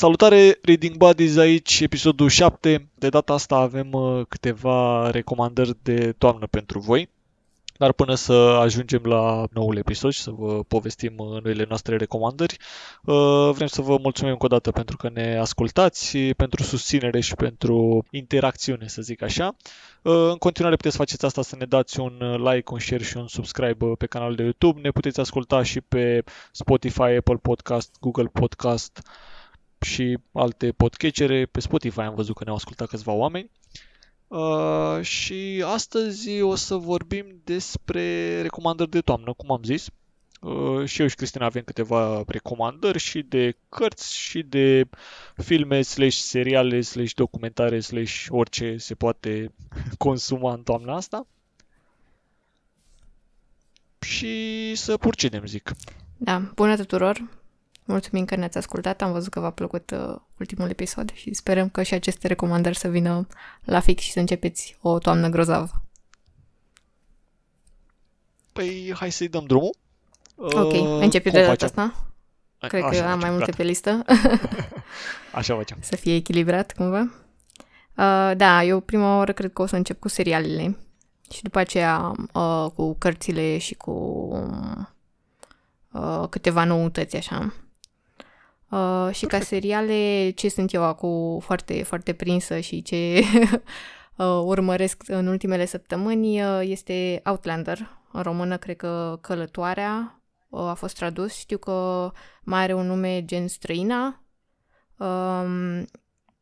Salutare, Reading Buddies aici, episodul 7. De data asta avem uh, câteva recomandări de toamnă pentru voi. Dar până să ajungem la noul episod și să vă povestim uh, noile noastre recomandări, uh, vrem să vă mulțumim încă o dată pentru că ne ascultați, pentru susținere și pentru interacțiune, să zic așa. În continuare puteți faceți asta să ne dați un like, un share și un subscribe pe canalul de YouTube. Ne puteți asculta și pe Spotify, Apple Podcast, Google Podcast, și alte podcatchere. Pe Spotify am văzut că ne-au ascultat câțiva oameni. Uh, și astăzi o să vorbim despre recomandări de toamnă, cum am zis. Uh, și eu și Cristina avem câteva recomandări și de cărți și de filme slash seriale slash documentare slash orice se poate consuma în toamna asta. Și să purcidem, zic. Da, bună tuturor! Mulțumim că ne-ați ascultat, am văzut că v-a plăcut uh, ultimul episod și sperăm că și aceste recomandări să vină la fix și să începeți o toamnă grozavă. Păi, hai să-i dăm drumul. Ok, uh, începi de data asta? Cred Așa că am mai multe gata. pe listă. Așa facem. Să fie echilibrat, cumva. Uh, da, eu prima oară cred că o să încep cu serialele și după aceea uh, cu cărțile și cu uh, câteva noutăți, așa. Uh, și ca seriale, ce sunt eu acum foarte, foarte prinsă și ce uh, urmăresc în ultimele săptămâni uh, este Outlander. În română, cred că Călătoarea uh, a fost tradus. Știu că mai are un nume gen Străina. Um,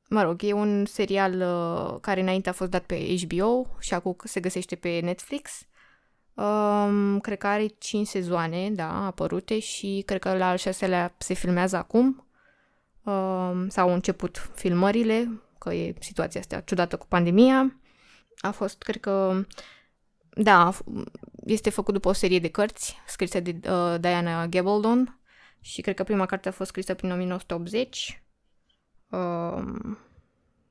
mă rog, e un serial uh, care înainte a fost dat pe HBO și acum se găsește pe Netflix. Um, cred că are 5 sezoane, da, apărute și cred că la al șaselea se filmează acum. Um, s-au început filmările, că e situația asta ciudată cu pandemia. A fost, cred că, da, este făcut după o serie de cărți scrise de uh, Diana Gabaldon și cred că prima carte a fost scrisă prin 1980 um,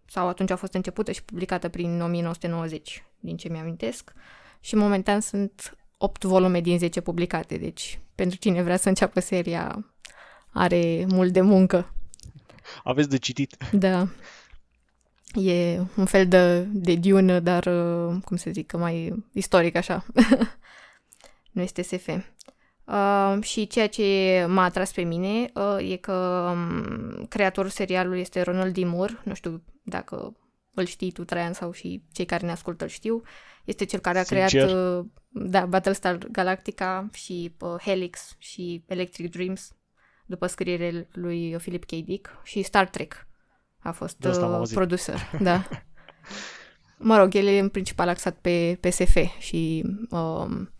sau atunci a fost începută și publicată prin 1990, din ce mi-amintesc și momentan sunt 8 volume din 10 publicate, deci pentru cine vrea să înceapă seria are mult de muncă. Aveți de citit. Da. E un fel de, de Dune, dar, uh, cum să zic, mai istoric așa. nu este SF. Uh, și ceea ce m-a atras pe mine uh, e că um, creatorul serialului este Ronald D. Moore, nu știu dacă îl știi tu, Traian, sau și cei care ne ascultă îl știu. Este cel care a Sincer. creat uh, da, Battlestar Galactica și uh, Helix și Electric Dreams după scrierile lui Philip K. Dick și Star Trek a fost uh, producer. Da. mă rog, el e în principal axat pe, pe SF și um,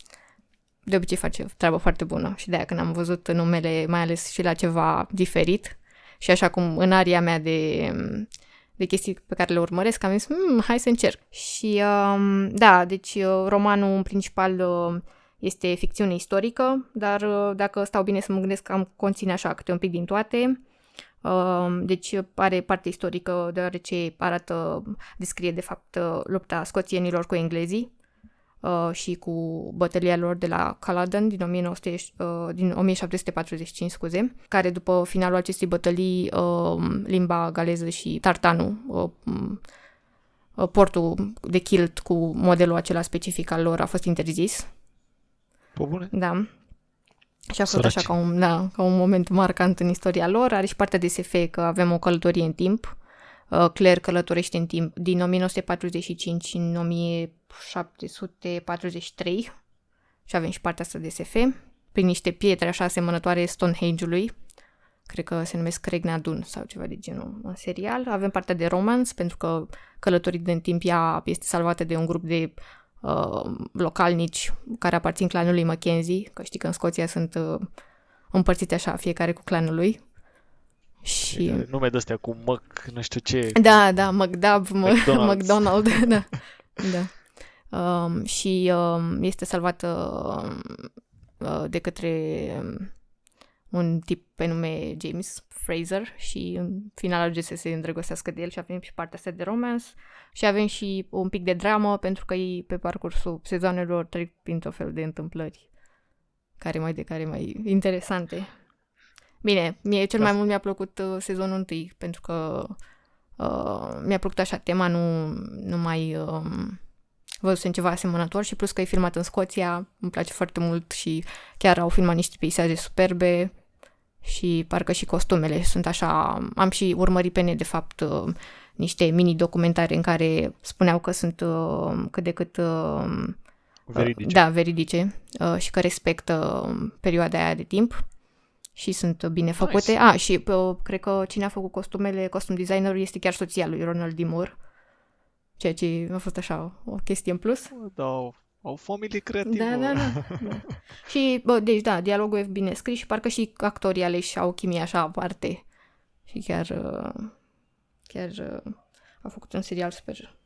de obicei face treabă foarte bună și de-aia când am văzut numele, mai ales și la ceva diferit și așa cum în aria mea de de chestii pe care le urmăresc, am zis, mm, hai să încerc. Și um, da, deci uh, romanul în principal uh, este ficțiune istorică, dar uh, dacă stau bine să mă gândesc, am conține așa câte un pic din toate. Uh, deci are parte istorică deoarece arată, descrie de fapt uh, lupta scoțienilor cu englezii uh, și cu bătălia lor de la Culloden din, 19, uh, din 1745, scuze, care după finalul acestei bătălii uh, limba galeză și tartanul, uh, uh, portul de kilt cu modelul acela specific al lor a fost interzis. Pe bune? Da. Și a fost Săraci. așa ca un, da, ca un moment marcant în istoria lor. Are și partea de SF că avem o călătorie în timp Uh, Claire călătorește în timp din 1945 în 1743 și avem și partea asta de SF, prin niște pietre așa asemănătoare Stonehenge-ului, cred că se numesc Regnadun sau ceva de genul în serial. Avem partea de romance, pentru că călătorii din timp ea este salvată de un grup de uh, localnici care aparțin clanului Mackenzie, că știi că în Scoția sunt uh, împărțite așa, fiecare cu clanul lui. Și... Nume de-astea cu Mc, nu știu ce. Da, da, McDub, McDonald's, McDonald, da. da. Um, și um, este salvată uh, de către um, un tip pe nume James Fraser și în final ajunge să se îndrăgostească de el și avem și partea asta de romance și avem și un pic de dramă pentru că ei pe parcursul sezoanelor trec prin tot fel de întâmplări care mai de care mai interesante. Bine, mie cel Da. mai mult mi-a plăcut uh, sezonul întâi, pentru că uh, mi-a plăcut așa tema, nu, nu mai um, văzusem ceva asemănător și plus că e filmat în Scoția, îmi place foarte mult și chiar au filmat niște peisaje superbe și parcă și costumele sunt așa, am și urmărit pe net de fapt uh, niște mini-documentare în care spuneau că sunt uh, cât de cât uh, Veridice. da, veridice uh, și că respectă um, perioada aia de timp și sunt uh, bine făcute. Nice. Ah, și uh, cred că cine a făcut costumele, costum designerul este chiar soția lui Ronald D. Moore, ceea ce a fost așa o chestie în plus. Bă, Da, au, au familie creativă. Da, da, da. da. și, bă, deci da, dialogul e bine scris și parcă și actorii aleși au chimie așa aparte. Și chiar, uh, chiar uh, a făcut un serial super.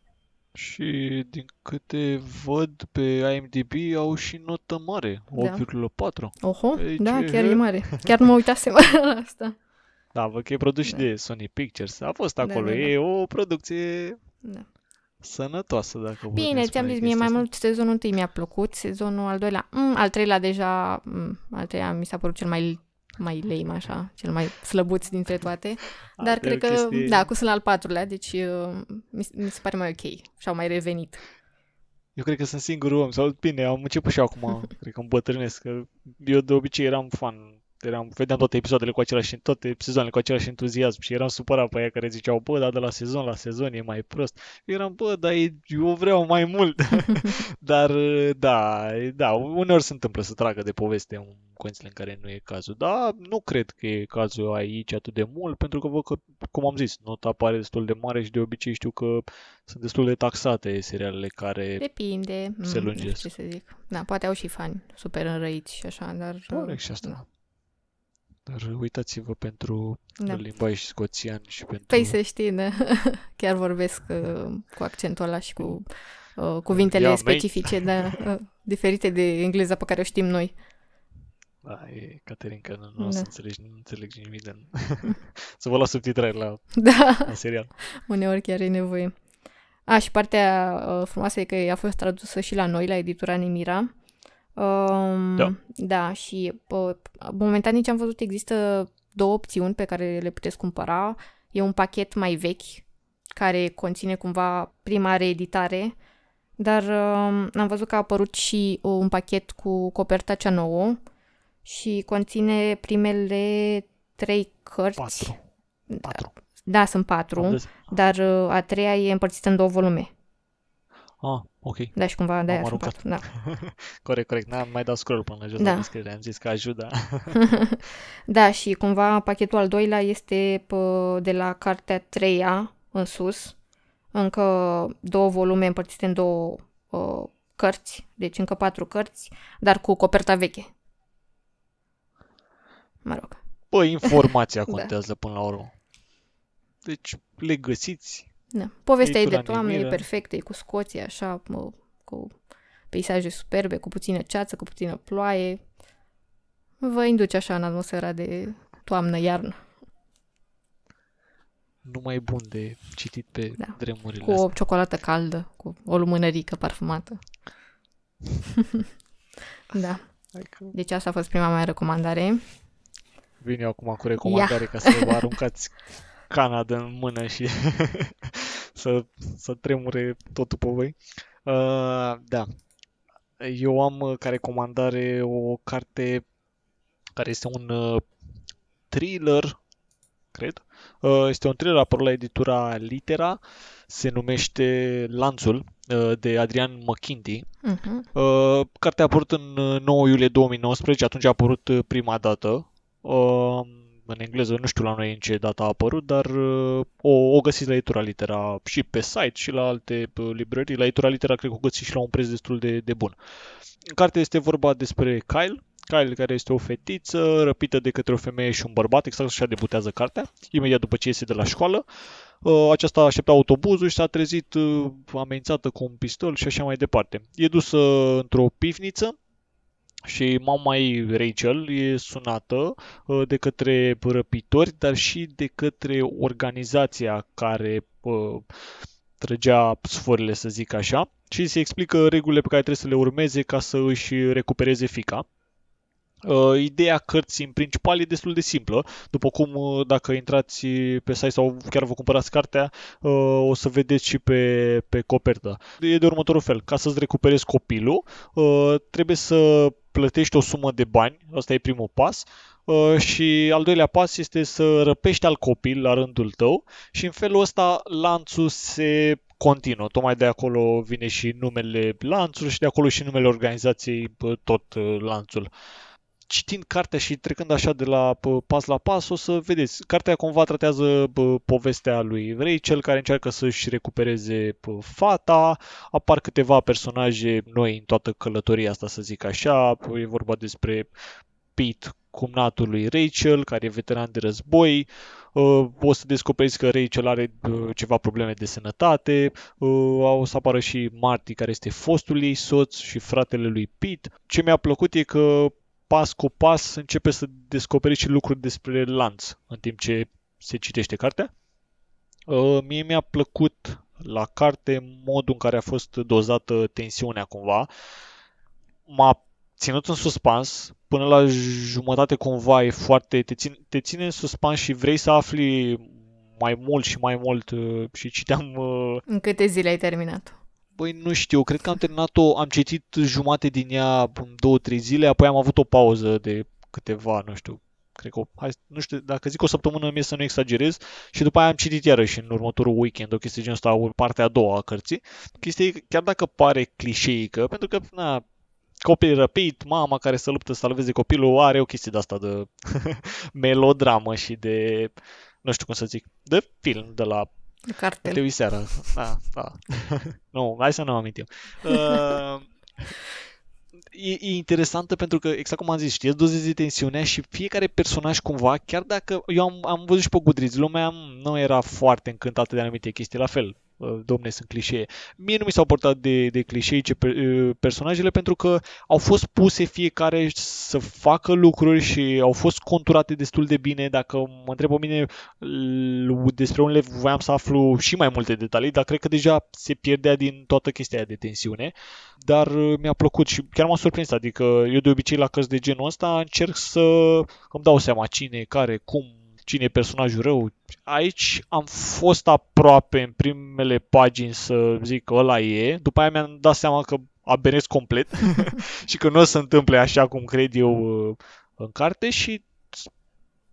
Și din câte văd pe IMDb au și notă mare, Da. 8,4. Oho, Deci, da, chiar e eh. mare. Chiar nu mă uitasem la asta. Da, văd că e produs și Da. de Sony Pictures. A fost Da, acolo. da, da. E o producție Da. sănătoasă, dacă putem Bine, ți-am spune zis, mie chestia mai asta. mult sezonul întâi mi-a plăcut, sezonul al doilea, mm, al treilea deja, mm, al treilea mi s-a părut cel mai mai lame așa, cel mai slăbuț dintre toate, dar Asta e cred o că, chestie- da, acum sunt la al patrulea, deci uh, mi, mi se pare mai ok și au mai revenit. Eu cred că sunt singurul om, sau bine, am început și acum, cred că îmbătrânesc, că eu de obicei eram fan, eram, vedeam toate episoadele cu același, toate sezoanele cu același entuziasm și eram supărat pe aia care ziceau, bă, dar de la sezon la sezon e mai prost. Eu eram, bă, dar e, eu vreau mai mult. dar, da, da, uneori se întâmplă să tragă de poveste în condițiile în care nu e cazul. Dar nu cred că e cazul aici atât de mult, pentru că văd că, cum am zis, nota apare destul de mare și de obicei știu că sunt destul de taxate serialele care Depinde, Se mm, nu știu lungesc. ce să zic. Da, poate au și fani super înrăiți și așa, dar... uh, Corect și asta. Dar uitați-vă pentru Da. limbaj scoțian și pentru... Păi să știi, da. chiar vorbesc uh, cu accentul ăla și cu uh, cuvintele Yeah, mate. specifice, da, uh, diferite de engleza pe care o știm noi. Da, e Caterinca, nu, nu o Da. să înțelegi, nu înțeleg nimic din... să vă las subtitrări la, Da, la serial. uneori chiar e nevoie. A, și partea uh, frumoasă e că a fost tradusă și la noi, la editura Nemira. Um, Da. Da, și uh, momentan nici am văzut, există două opțiuni pe care le puteți cumpăra. E un pachet mai vechi, care conține cumva prima reeditare, dar um, am văzut că a apărut și uh, un pachet cu coperta cea nouă și conține primele trei cărți. Patru. Patru. Da, sunt patru, Am des- dar uh, a treia e împărțită în două volume. Ah, ok. Da, și cumva de aia M-am sunt aruncat. patru. Da. Corect, corect. N-am mai dat scroll până jos Da. la descriere. Am zis că ajută. da, și cumva pachetul al doilea este pă, de la cartea a treia în sus, încă două volume împărțite în două uh, cărți, deci încă patru cărți, dar cu coperta veche. Mă rog. Bă, informația Da. contează până la urmă. Deci le găsiți. Da. Povestea e de Editura toamnă, e Nemira. perfectă, e cu Scoția, așa, mă, cu peisaje superbe, cu puțină ceață, cu puțină ploaie. Vă induce așa în atmosfera de toamnă-iarnă, Numai bun de citit pe Da. vremurile cu astea. o ciocolată caldă, cu o lumânărică parfumată. da, Hai că deci asta a fost prima mea recomandare. vin eu acum cu recomandare ca să vă aruncați Canada în mână și să, să tremure totul pe voi. Uh, da. Eu am uh, ca recomandare o carte care este un uh, thriller, cred. Uh, este un thriller apărut la editura Litera. Se numește Lanțul uh, de Adrian McKindy. Uh-huh. Uh, cartea a apărut în uh, 9 iulie 2019, atunci a apărut uh, prima dată. Uh, în engleză, nu știu la noi în ce dată a apărut, dar uh, o, o găsiți la Editura Litera și pe site și la alte uh, librării. La Editura Litera cred că o găsiți și la un preț destul de, de bun. În carte este vorba despre Kyle, Kyle care este o fetiță răpită de către o femeie și un bărbat, exact așa debutează cartea, imediat după ce iese de la școală. Uh, aceasta aștepta autobuzul și s-a trezit uh, amenințată cu un pistol și așa mai departe. E dusă într-o pivniță și mama ei, Rachel, e sunată uh, de către răpitori, dar și de către organizația care uh, trăgea sforile, să zic așa, și se explică regulile pe care trebuie să le urmeze ca să își recupereze fica. Uh, ideea cărții în principal e destul de simplă. După cum uh, dacă intrați pe site sau chiar vă cumpărați cartea, uh, o să vedeți și pe, pe copertă. E de următorul fel. Ca să-ți recuperezi copilul, uh, trebuie să plătești o sumă de bani. Asta e primul pas. Uh, și al doilea pas este să răpești al copil la rândul tău și în felul ăsta lanțul se continuă. Tocmai de acolo vine și numele lanțul și de acolo și numele organizației, tot uh, lanțul citind cartea și trecând așa de la pas la pas, o să vedeți. Cartea cumva tratează povestea lui Rachel, care încearcă să-și recupereze fata. Apar câteva personaje noi în toată călătoria asta, să zic așa. E vorba despre Pete, cumnatul lui Rachel, care e veteran de război. O să descoperiți că Rachel are ceva probleme de sănătate. O să apară și Marty, care este fostul ei soț și fratele lui Pete. Ce mi-a plăcut e că pas cu pas începe să descoperi și lucruri despre lanț în timp ce se citește cartea. Uh, mie mi-a plăcut la carte modul în care a fost dozată tensiunea cumva. M-a ținut în suspans, până la jumătate cumva e foarte, te ține, te ține în suspans și vrei să afli mai mult și mai mult uh, și citeam... Uh, în câte zile ai terminat? Băi, nu știu, cred că am terminat-o, am citit jumate din ea în două, trei zile, apoi am avut o pauză de câteva, nu știu, cred că, hai, nu știu, dacă zic o săptămână mie să nu exagerez și după aia am citit iarăși în următorul weekend o chestie genul ăsta, partea a doua a cărții. Chestia chiar dacă pare clișeică, pentru că, na, copil răpit, mama care se luptă să salveze copilul, are o chestie de asta de melodramă și de, nu știu cum să zic, de film de la Cartel. Te seara. Da, da. nu, hai să nu amintim. Uh, e, e interesantă pentru că, exact cum am zis, știți, dozezi tensiunea și fiecare personaj cumva, chiar dacă eu am, am văzut și pe Goodreads, lumea nu era foarte încântată de anumite chestii, la fel domne, sunt clișee. Mie nu mi s-au portat de, de clișee ce personajele pentru că au fost puse fiecare să facă lucruri și au fost conturate destul de bine. Dacă mă întreb pe mine despre unele voiam să aflu și mai multe detalii, dar cred că deja se pierdea din toată chestia aia de tensiune. Dar mi-a plăcut și chiar m-a surprins. Adică eu de obicei la cărți de genul ăsta încerc să îmi dau seama cine, care, cum, cine e personajul rău. Aici am fost aproape în primele pagini să zic că ăla e, după aia mi-am dat seama că abenesc complet și că nu o să întâmple așa cum cred eu uh, în carte și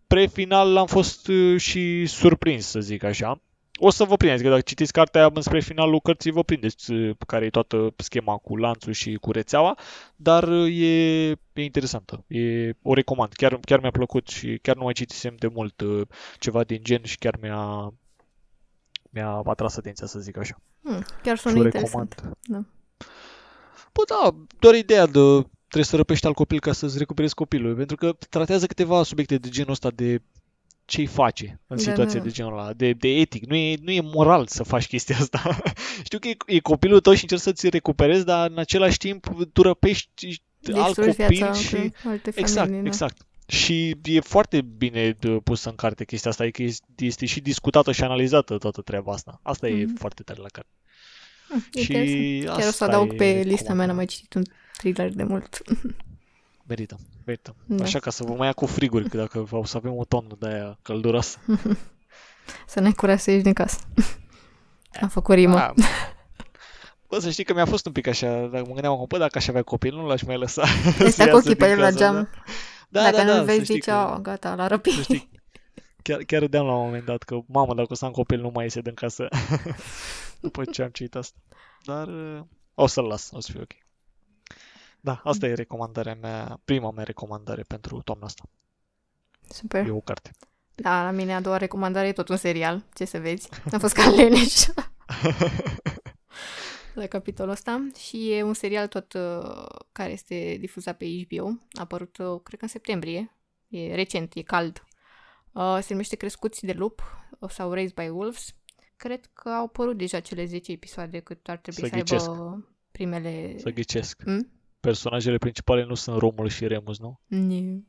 pre final am fost uh, și surprins, să zic așa o să vă prindeți, că dacă citiți cartea spre finalul cărții vă prindeți uh, care e toată schema cu lanțul și cu rețeaua, dar uh, e, e interesantă, e, o recomand, chiar, chiar mi-a plăcut și chiar nu mai citisem de mult uh, ceva din gen și chiar mi-a, mi-a atras atenția, să zic așa. Hmm, chiar sună interesant. Da. Bă, da, doar ideea de trebuie să răpești al copil ca să-ți recuperezi copilul, pentru că tratează câteva subiecte de genul ăsta de ce-i face în da, situația da, da. de genul ăla, de, de etic. Nu e, nu e moral să faci chestia asta. Știu că e, e copilul tău și încerci să-ți recuperezi, dar în același timp tu răpești alt copil și... Alte exact, familii, exact. Și e foarte bine pus în carte chestia asta, adică este, este și discutată și analizată toată treaba asta. Asta mm-hmm. e mhm. foarte tare la carte. Mm, și Chiar o să adaug pe lista mea, n-am mai citit un thriller de mult. Merită, merită. Da. Așa ca să vă mai ia cu friguri, că dacă o să avem o tonă de aia călduroasă. să ne curaj să ieși din casă. Am făcut rimă. Da. Bă, să știi că mi-a fost un pic așa, dacă mă gândeam acum, dacă aș avea copil, nu l-aș mai lăsa. Este cu ochii pe el la geam. Da, dacă da, nu da, vezi, zici, că... oh, gata, la răpi. Știi, chiar, chiar râdeam la un moment dat că, mamă, dacă o să am copil, nu mai iese din casă. După ce am citit asta. Dar o să-l las, o să fie ok. Da, asta e recomandarea mea, prima mea recomandare pentru toamna asta. Super. E o carte. Da, la mine a doua recomandare e tot un serial, ce să vezi. A fost ca leneș. la capitolul ăsta și e un serial tot uh, care este difuzat pe HBO. A apărut, uh, cred că în septembrie. E recent, e cald. Uh, se numește Crescuți de lup uh, sau Raised by Wolves. Cred că au apărut deja cele 10 episoade cât ar trebui să, să aibă primele... Să ghicesc. Mm? Personajele principale nu sunt Romul și Remus, nu? Nu.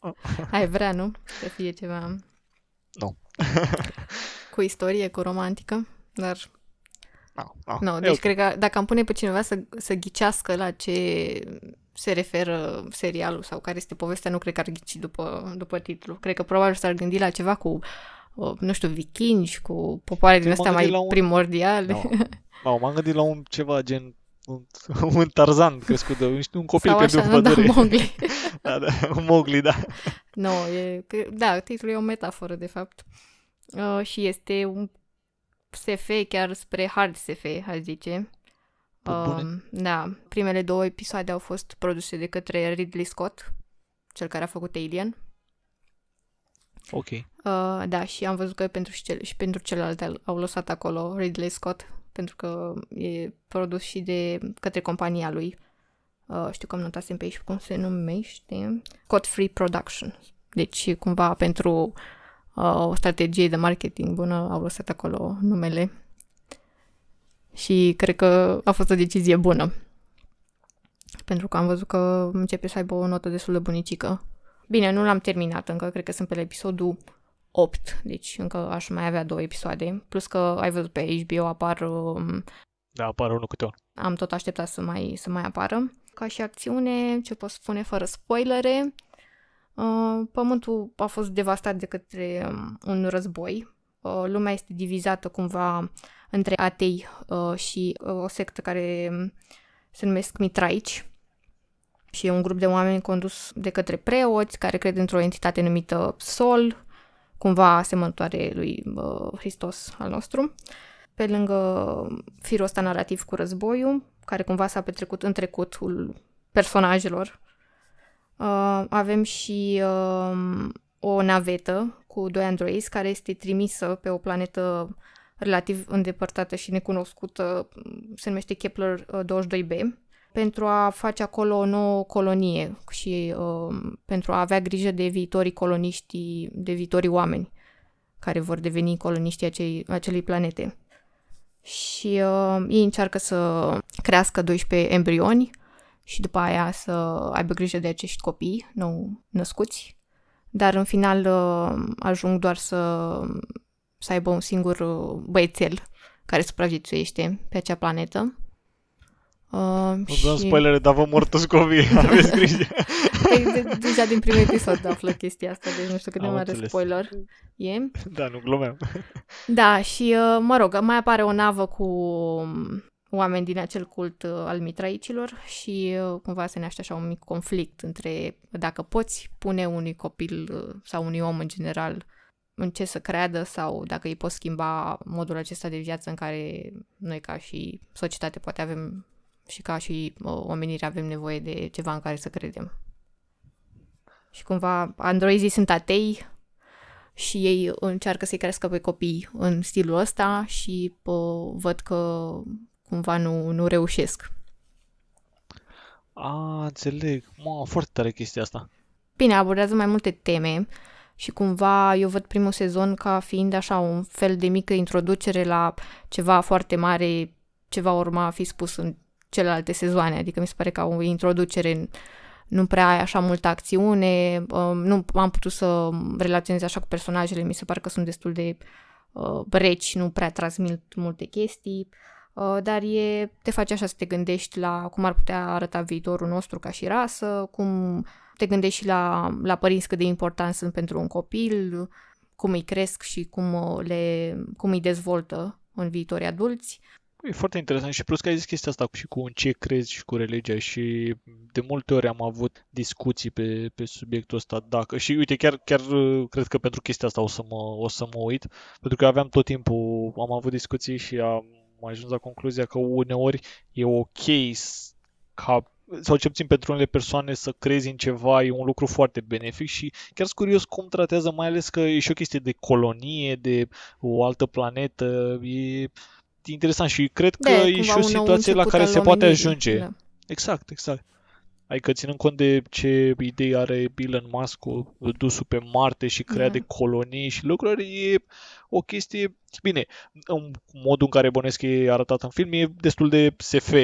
Ah. Ai vrea, nu? Să fie ceva... Nu. cu istorie, cu romantică, dar No, no, No, e deci ok. cred că dacă am pune pe cineva să, să ghicească la ce se referă serialul sau care este povestea, nu cred că ar ghici după, după titlu. Cred că probabil s-ar gândi la ceva cu, uh, nu știu, vikingi, cu popoare din m-am astea mai gândit la un- primordiale. No. no, m-am gândit la un ceva gen un, un Tarzan crescut de un, un copil sau pe așa, în nu, da, pădure. Mowgli. da, da, un Mowgli, da. Nu, e, că- da, titlul e o metaforă, de fapt. Uh, și este un SF chiar spre hard SF, aș zice. Pe bune? Um, da, primele două episoade au fost produse de către Ridley Scott, cel care a făcut Alien. Ok. Uh, da, și am văzut că pentru și, cel, și pentru celelalte au lăsat acolo Ridley Scott, pentru că e produs și de către compania lui. Uh, știu că am notasem pe aici cum se numește. Scott Free Production. Deci, cumva, pentru uh, o strategie de marketing bună, au lăsat acolo numele. Și cred că a fost o decizie bună. Pentru că am văzut că începe să aibă o notă destul de bunicică. Bine, nu l-am terminat încă, cred că sunt pe la episodul 8, deci încă aș mai avea două episoade. Plus că ai văzut pe HBO apar, um, Da, apare unul câte unul. am tot așteptat să mai, să mai apară. Ca și acțiune, ce pot spune fără spoilere, uh, pământul a fost devastat de către um, un război. Uh, lumea este divizată cumva între atei uh, și uh, o sectă care um, se numesc mitraici și e un grup de oameni condus de către preoți care cred într-o entitate numită Sol, cumva asemănătoare lui uh, Hristos al nostru. Pe lângă firul ăsta narrativ cu războiul, care cumva s-a petrecut în trecutul personajelor, uh, avem și uh, o navetă cu doi androizi care este trimisă pe o planetă relativ îndepărtată și necunoscută, se numește Kepler uh, 22b, pentru a face acolo o nouă colonie și uh, pentru a avea grijă de viitorii coloniști, de viitorii oameni care vor deveni coloniștii acei, acelei planete. Și uh, ei încearcă să crească 12 embrioni și după aia să aibă grijă de acești copii nou născuți, dar în final uh, ajung doar să, să aibă un singur uh, băiețel care supraviețuiește pe acea planetă. Uh, Nu dăm spoilere, dar vă mor toți copiii, aveți grijă. Păi, de, deja din primul episod află chestia asta, deci nu știu cât de Am mare înțeles. spoiler e. da, nu glumeam. Da, și uh, mă rog, mai apare o navă cu um, oameni din acel cult uh, al mitraicilor și uh, cumva se naște așa un mic conflict între dacă poți pune unui copil uh, sau unui om în general în ce să creadă sau dacă îi poți schimba modul acesta de viață în care noi ca și societate poate avem și ca și uh, omenire avem nevoie de ceva în care să credem. Și cumva androizii sunt atei și ei încearcă să-i crească pe copii în stilul ăsta și pă, văd că cumva nu, nu reușesc. A, înțeleg. Mă, foarte tare chestia asta. Bine, abordează mai multe teme și cumva eu văd primul sezon ca fiind așa un fel de mică introducere la ceva foarte mare, ce va urma a fi spus în celelalte sezoane. Adică mi se pare ca o introducere nu prea ai așa multă acțiune, um, nu am putut să relaționez așa cu personajele, mi se pare că sunt destul de uh, reci, nu prea transmit multe chestii, uh, dar e, te face așa să te gândești la cum ar putea arăta viitorul nostru ca și rasă, cum te gândești și la, la părinți cât de important sunt pentru un copil, cum îi cresc și cum, uh, le, cum îi dezvoltă în viitorii adulți. E foarte interesant și plus că ai zis chestia asta și cu în ce crezi și cu religia și de multe ori am avut discuții pe, pe subiectul ăsta dacă și uite chiar, chiar uh, cred că pentru chestia asta o să mă, o să mă uit pentru că aveam tot timpul, am avut discuții și am ajuns la concluzia că uneori e ok s- ca sau cel puțin pentru unele persoane să crezi în ceva e un lucru foarte benefic și chiar sunt curios cum tratează, mai ales că e și o chestie de colonie, de o altă planetă, e interesant și cred că Da, e cumva și o un nou situație la început care al se poate omenirii, ajunge. Da. Exact, exact. Adică ținând cont de ce idei are Elon Musk cu dusul pe Marte și crea Da. de colonii și lucruri, e o chestie... Bine, în modul în care bănesc e arătat în film e destul de SF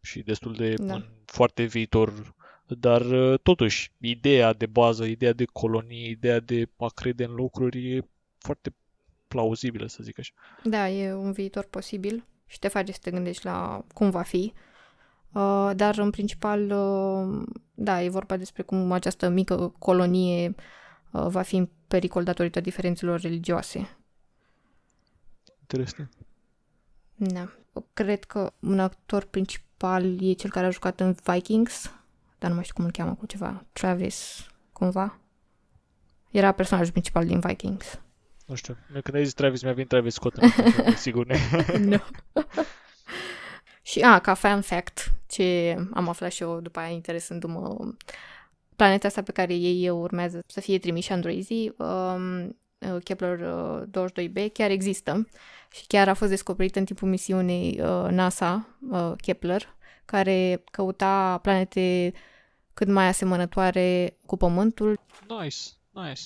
și destul de Da. în foarte viitor, dar uh, totuși, ideea de bază, ideea de colonie, ideea de a crede în lucruri e foarte plauzibilă, să zic așa. Da, e un viitor posibil și te face să te gândești la cum va fi. Uh, dar în principal, uh, da, e vorba despre cum această mică colonie uh, va fi în pericol datorită diferențelor religioase. Interesant. Da. Cred că un actor principal e cel care a jucat în Vikings, dar nu mai știu cum îl cheamă cu ceva, Travis, cumva. Era personajul principal din Vikings. Nu știu, când ai zis Travis, mi-a venit Travis Scott sigur ne. nu. și, a, ca fan fact, ce am aflat și eu după aia interesându-mă, planeta asta pe care ei urmează să fie trimiși androizii, um, Kepler 22b, chiar există și chiar a fost descoperită în timpul misiunii uh, NASA, uh, Kepler, care căuta planete cât mai asemănătoare cu Pământul. Nice, nice.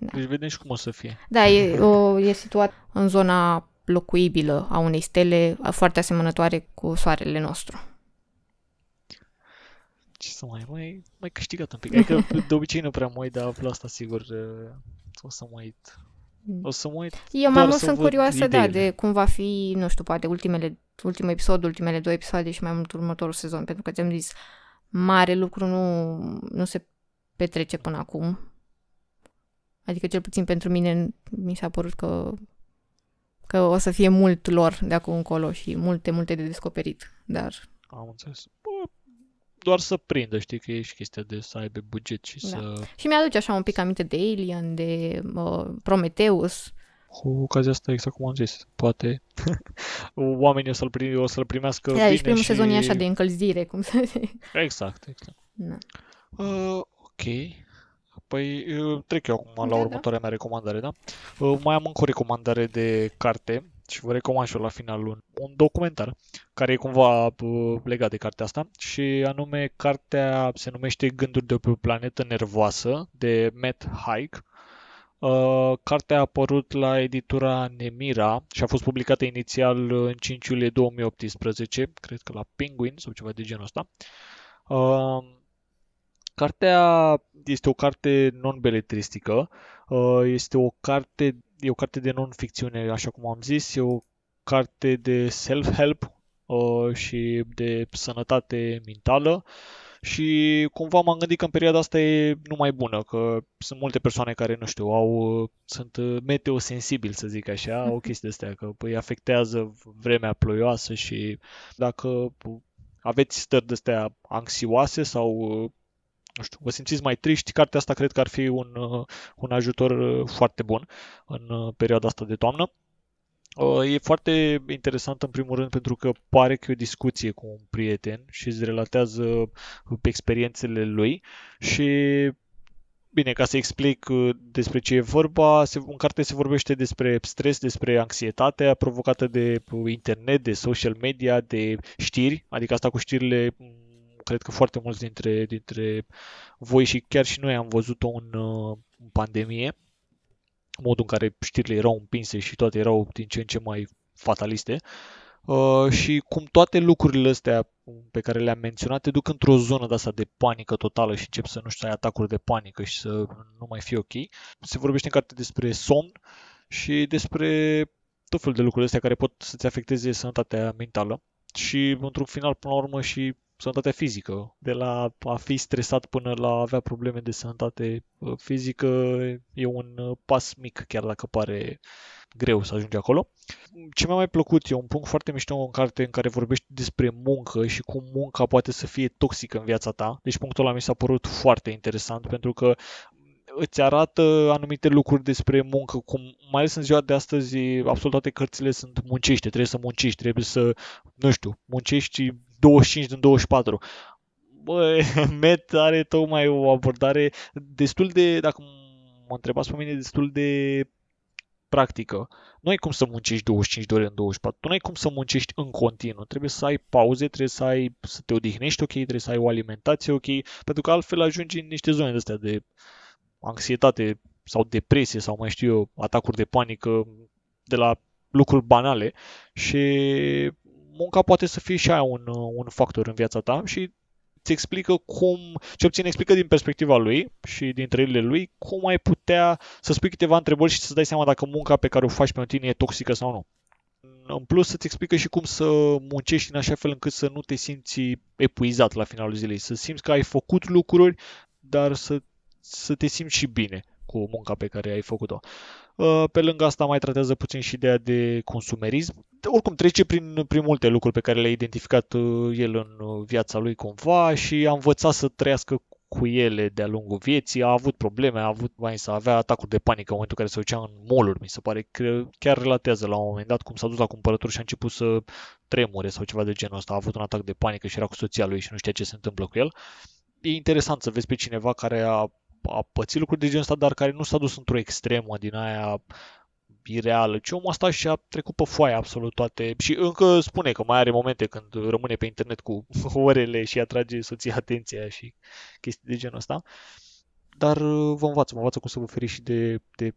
Da. Deci vedem și cum o să fie. Da, e, o, e situat în zona locuibilă a unei stele foarte asemănătoare cu soarele nostru. Ce să mai, mai, mai câștigat un pic. Adică de obicei nu prea mă uit, dar la asta sigur uh, o să mă uit. Mm. O să mă uit Eu mai mult sunt curioasă, ideile. da, de cum va fi, nu știu, poate ultimele, ultimul episod, ultimele două episoade și mai mult următorul sezon, pentru că ți-am zis, mare lucru nu, nu se petrece până acum. Adică cel puțin pentru mine mi s-a părut că, că o să fie mult lor de acum încolo și multe, multe de descoperit, dar... Am înțeles. Bă, doar să prindă, știi, că e și chestia de să aibă buget și da. să... Și mi-aduce așa un pic aminte de Alien, de uh, Prometheus. Cu ocazia asta, exact cum am zis, poate oamenii o să-l, primi, o să-l primească da, bine și primul și... sezon e așa de încălzire, cum să zic. Exact, exact. Da. Uh, ok. Păi trec eu acum la da, următoarea mea recomandare, da? Uh, mai am încă o recomandare de carte și vă recomand și eu la final un, un documentar care e cumva uh, legat de cartea asta și anume cartea se numește Gânduri de pe o planetă nervoasă de Matt Haig. Uh, cartea a apărut la editura Nemira și a fost publicată inițial în 5 iulie 2018, cred că la Penguin sau ceva de genul ăsta. Uh, Cartea este o carte non-beletristică, uh, este o carte, e o carte de non-ficțiune, așa cum am zis, e o carte de self-help uh, și de sănătate mentală. Și cumva m-am gândit că în perioada asta e numai bună, că sunt multe persoane care, nu știu, au, sunt meteosensibili, să zic așa, o chestie de astea, că îi afectează vremea ploioasă și dacă aveți stări de astea anxioase sau nu știu, vă simțiți mai triști, cartea asta cred că ar fi un, uh, un ajutor uh, foarte bun în uh, perioada asta de toamnă. E foarte interesant în primul rând pentru că pare că e o discuție cu un prieten și îți relatează pe experiențele lui și Bine, ca să explic despre ce e vorba, în carte se vorbește despre stres, despre anxietatea provocată de internet, de social media, de știri, adică asta cu știrile cred că foarte mulți dintre, dintre voi și chiar și noi am văzut-o în, uh, în pandemie, modul în care știrile erau împinse și toate erau din ce în ce mai fataliste. Uh, și cum toate lucrurile astea pe care le-am menționat te duc într-o zonă de asta de panică totală și încep să nu știu, ai atacuri de panică și să nu mai fie ok. Se vorbește în carte despre somn și despre tot felul de lucruri astea care pot să-ți afecteze sănătatea mentală și într-un final, până la urmă, și sănătatea fizică. De la a fi stresat până la a avea probleme de sănătate uh, fizică e un uh, pas mic, chiar dacă pare greu să ajungi acolo. Ce mi-a mai plăcut e un punct foarte mișto în carte în care vorbești despre muncă și cum munca poate să fie toxică în viața ta. Deci punctul ăla mi s-a părut foarte interesant pentru că îți arată anumite lucruri despre muncă, cum mai ales în ziua de astăzi absolut toate cărțile sunt muncește, trebuie să muncești, trebuie să, nu știu, muncești 25 din 24. Bă, Met are tocmai o abordare destul de, dacă mă întrebați pe mine, destul de practică. Nu ai cum să muncești 25 de ore în 24. Tu nu ai cum să muncești în continuu. Trebuie să ai pauze, trebuie să ai să te odihnești ok, trebuie să ai o alimentație ok, pentru că altfel ajungi în niște zone de astea de anxietate sau depresie sau mai știu eu, atacuri de panică de la lucruri banale și munca poate să fie și aia un, un factor în viața ta și îți explică cum, ce obține explică din perspectiva lui și din trăirile lui, cum ai putea să spui câteva întrebări și să-ți dai seama dacă munca pe care o faci pe tine e toxică sau nu. în plus să-ți explică și cum să muncești în așa fel încât să nu te simți epuizat la finalul zilei, să simți că ai făcut lucruri, dar să, să te simți și bine cu munca pe care ai făcut-o. Uh, pe lângă asta mai tratează puțin și ideea de consumerism. Oricum trece prin, prin multe lucruri pe care le-a identificat uh, el în uh, viața lui cumva și a învățat să trăiască cu ele de-a lungul vieții, a avut probleme, a avut mai să avea atacuri de panică în momentul în care se ducea în mall mi se pare că chiar relatează la un moment dat cum s-a dus la cumpărături și a început să tremure sau ceva de genul ăsta, a avut un atac de panică și era cu soția lui și nu știa ce se întâmplă cu el. E interesant să vezi pe cineva care a, a pățit lucruri de genul ăsta, dar care nu s-a dus într-o extremă din aia ireală, ci omul ăsta și-a trecut pe foaie absolut toate și încă spune că mai are momente când rămâne pe internet cu orele și atrage soția atenția și chestii de genul ăsta. Dar uh, vă învață, vă învață cum să vă feriți și de, de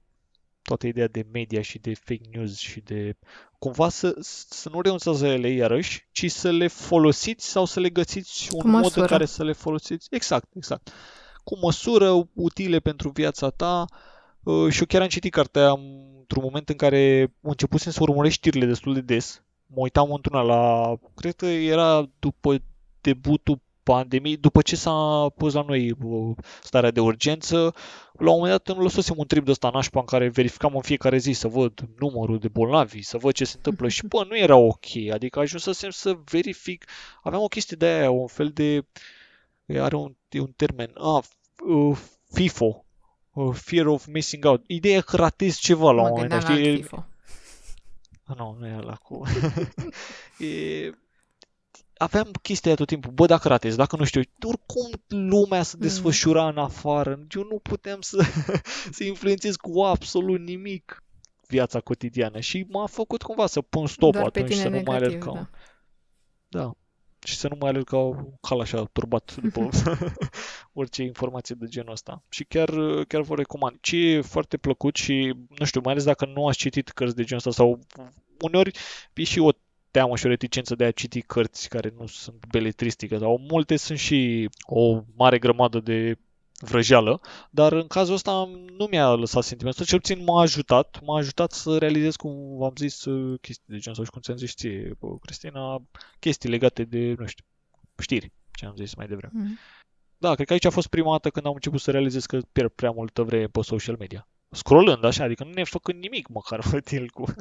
toată ideea de media și de fake news și de cumva să, să nu renunțați la ele iarăși, ci să le folosiți sau să le găsiți un mod în care să le folosiți. Exact, exact. Cu măsură utile pentru viața ta. Uh, și eu chiar am citit cartea, am într-un moment în care începusem să urmăresc știrile destul de des. Mă uitam într-una la, cred că era după debutul pandemiei, după ce s-a pus la noi uh, starea de urgență, la un moment dat îmi lăsasem un trip de ăsta nașpa în care verificam în fiecare zi să văd numărul de bolnavi, să văd ce se întâmplă și bă, nu era ok, adică ajunsesem să verific, aveam o chestie de aia, un fel de, are un, un termen, ah, uh, FIFO, uh, fear of missing out. Ideea că ratezi ceva la un moment dat. Știi? Ah, nu, nu e la cu... e... Aveam chestia tot timpul, bă, dacă ratezi, dacă nu știu, oricum lumea se mm. desfășura mm. în afară, eu nu puteam să, să influențez cu absolut nimic viața cotidiană și m-a făcut cumva să pun stop Doar atunci, să nu mai alerg da. da și să nu mai alerg ca un cal așa turbat după orice informație de genul ăsta. Și chiar, chiar vă recomand. Ce e foarte plăcut și, nu știu, mai ales dacă nu ați citit cărți de genul ăsta sau uneori e și o teamă și o reticență de a citi cărți care nu sunt beletristică sau multe sunt și o mare grămadă de vrăjeală, dar în cazul ăsta nu mi-a lăsat sentimentul, cel puțin m-a ajutat, m-a ajutat să realizez, cum v-am zis, uh, chestii de genul, sau și cum ți-am zis ție, Cristina, chestii legate de, nu știu, știri, ce am zis mai devreme. Mm. Da, cred că aici a fost prima dată când am început să realizez că pierd prea multă vreme pe social media. Scrollând așa, adică nu ne făcând nimic măcar util cu...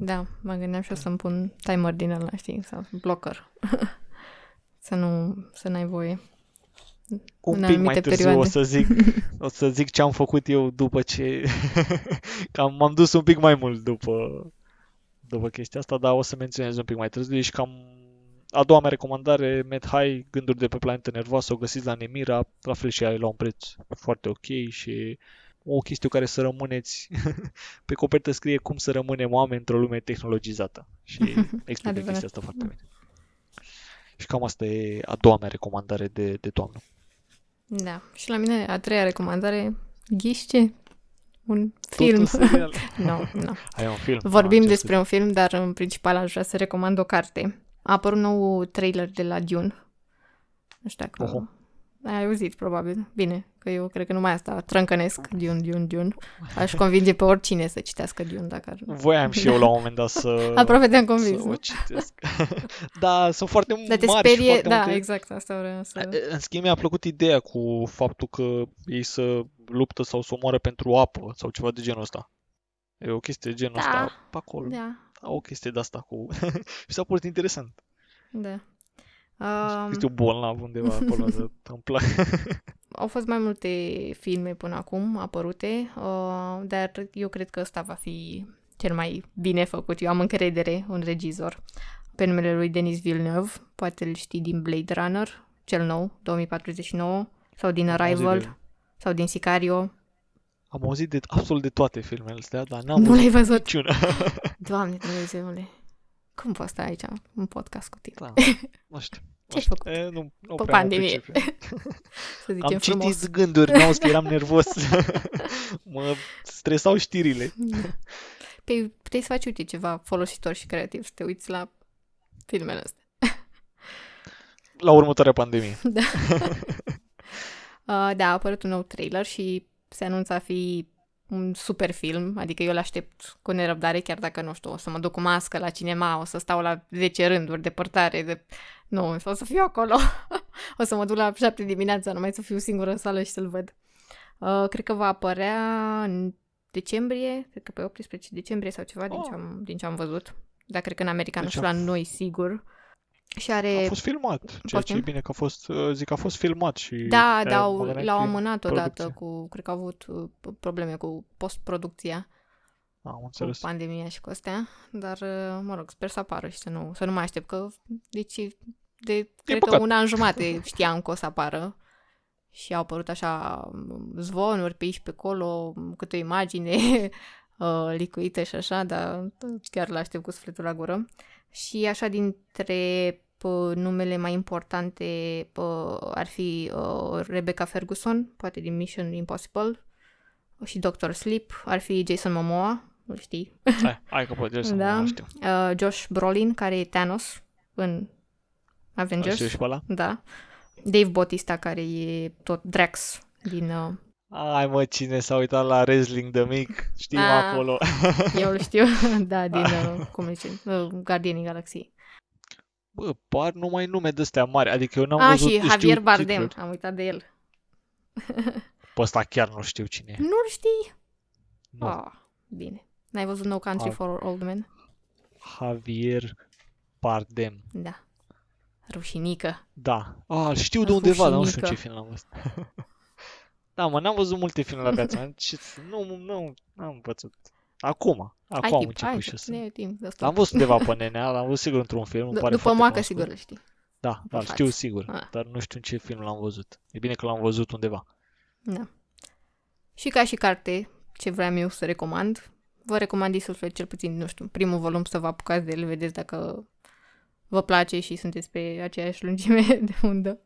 Da, mă gândeam și o să-mi pun timer din ăla, știi, sau blocker. să nu, să n-ai voie un pic mai târziu perioade. o să zic, o să zic ce am făcut eu după ce cam m-am dus un pic mai mult după după chestia asta, dar o să menționez un pic mai târziu. Deci cam a doua mea recomandare, Med High, gânduri de pe planetă nervoasă, o găsiți la Nemira, la fel și ai la un preț foarte ok și o chestie care să rămâneți pe copertă scrie cum să rămânem oameni într-o lume tehnologizată și explică chestia asta foarte bine. Și cam asta e a doua mea recomandare de, de toamnă. Da. Și la mine a treia recomandare, ghiște, un film. Nu, nu. no, no. Ai un film. Vorbim ah, despre un film, dar în principal aș vrea să recomand o carte. A apărut nou trailer de la Dune. Nu știu dacă... Oho. Ai auzit, probabil. Bine, că eu cred că numai asta trâncănesc Dune, Dune, Dune. Aș convinge pe oricine să citească Dune, dacă ar... Voiam și eu la un moment dat să... Aproape te-am convins, să o citesc. da, sunt foarte da, te mari sperie, și foarte Da, multe... exact, asta vreau să... În schimb, mi-a plăcut ideea cu faptul că ei să luptă sau să omoară pentru apă sau ceva de genul ăsta. E o chestie de genul da. ăsta pe acolo. Da. O chestie de asta cu... și s-a părut interesant. Da. Um... Este o bolnav undeva acolo de plac. Au fost mai multe filme până acum apărute, uh, dar eu cred că ăsta va fi cel mai bine făcut. Eu am încredere în regizor. Pe numele lui Denis Villeneuve, poate îl știi din Blade Runner, cel nou, 2049, sau din Arrival, de... sau din Sicario. Am auzit de absolut de toate filmele astea, dar n-am nu l-ai văzut niciuna. Doamne Dumnezeule. Cum poți sta aici în podcast cu tine? Da, nu știu. Ce ai făcut? E, nu, nu Pe pandemie. să zicem Am frumos. citit gânduri, nu că eram nervos. mă stresau știrile. Păi puteai să faci, uite, ceva folositor și creativ, să te uiți la filmele astea. la următoarea pandemie. da. uh, da, a apărut un nou trailer și se anunța a fi un super film, adică eu l-aștept cu nerăbdare, chiar dacă nu știu, o să mă duc cu mască la cinema, o să stau la 10 rânduri de părtare, de... nu, o să fiu acolo, o să mă duc la 7 dimineața, numai să fiu singură în sală și să-l văd. Uh, cred că va apărea în decembrie, cred că pe 18 decembrie sau ceva oh. din, ce am, din ce am văzut. Dar cred că în America, deci nu știu, la noi sigur. Și are... A fost filmat, ceea ce e bine că a fost, uh, zic, a fost filmat și... Da, da, l-au amânat odată cu, cred că au avut uh, probleme cu postproducția. Am înțeles. Cu pandemia și cu astea, dar, uh, mă rog, sper să apară și să nu, să nu mai aștept, că deci de, cred că un an jumate știam că o să apară și au apărut așa um, zvonuri pe aici pe acolo, câte o imagine uh, licuită și așa, dar chiar l-aștept cu sufletul la gură. Și așa dintre p- numele mai importante p- ar fi uh, Rebecca Ferguson, poate din Mission Impossible, și Doctor Sleep, ar fi Jason Momoa, îl știi. Hai, hai că poate să da. știu. Uh, Josh Brolin, care e Thanos în Avengers. și pe ăla? Da. Dave Bautista, care e tot Drax din... Uh... Ai mă, cine s-a uitat la wrestling de mic, știm A, acolo. Eu îl știu, da, din, uh, cum zice, uh, Guardianii Galaxiei. Bă, par numai nume de astea mari, adică eu n-am A, văzut... și Javier Bardem, titluri. am uitat de el. Pe ăsta chiar nu știu cine e. Nu-l știi? Nu. Oh, bine. N-ai văzut No Country A... for Old Men? Javier Bardem. Da. Rușinică. Da. Ah, știu de undeva, dar nu știu ce film am văzut. da, mă, n-am văzut multe filme la viața mea. Nu, nu, n-am învățat. Acum. Acum am început și să... L-am văzut undeva pe nenea, l-am văzut sigur într-un film. D- după moacă sigur le știi. Da, da, știu sigur, ah. dar nu știu în ce film l-am văzut. E bine că l-am văzut undeva. Da. Și ca și carte, ce vreau eu să recomand, vă recomand din suflet cel puțin, nu știu, primul volum să vă apucați de el, vedeți dacă vă place și sunteți pe aceeași lungime de undă.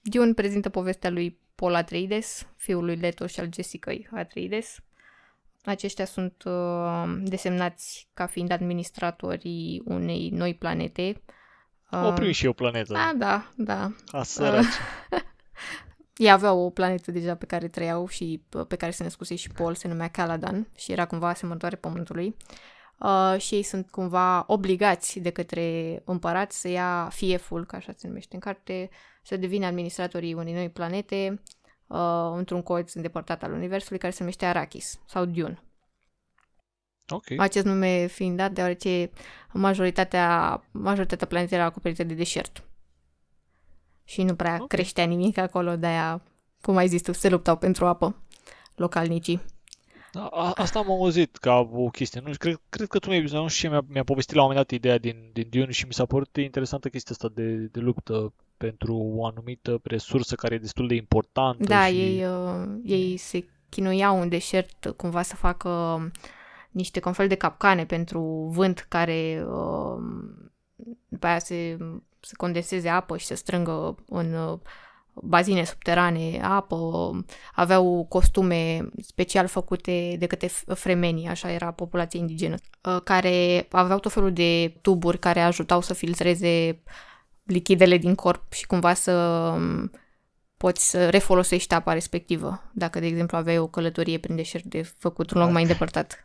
Dune prezintă povestea lui Paul Atreides, fiul lui Leto și al Jessica Atreides. Aceștia sunt uh, desemnați ca fiind administratorii unei noi planete. Uh, Oprim și o planetă. Da, da, da. A, uh, Ei aveau o planetă deja pe care trăiau și uh, pe care se născuse și Paul, se numea Caladan și era cumva asemănătoare Pământului. Uh, uh, și ei sunt cumva obligați de către împărat să ia fieful, ca așa se numește în carte, să devină administratorii unei noi planete uh, într-un colț îndepărtat al Universului care se numește Arrakis sau Dune. Okay. Acest nume fiind dat deoarece majoritatea, majoritatea planetei era acoperită de deșert. Și nu prea okay. creștea nimic acolo, de-aia, cum ai zis tu, se luptau pentru apă localnicii. Da, a, asta am auzit ca o chestie. Nu, cred, cred că tu mi-ai, nu știu ce, mi-a, mi-a povestit la un moment dat ideea din, din Dune și mi s-a părut interesantă chestia asta de, de luptă pentru o anumită resursă care e destul de importantă. Da, și... ei, uh, ei se chinuiau în deșert cumva să facă niște confel de capcane pentru vânt care uh, după aia se, se condenseze apă și se strângă în uh, bazine subterane, apă, aveau costume special făcute de către fremenii, așa era populația indigenă, uh, care aveau tot felul de tuburi care ajutau să filtreze lichidele din corp și cumva să um, poți să refolosești apa respectivă, dacă, de exemplu, aveai o călătorie prin deșert de făcut un loc mai îndepărtat.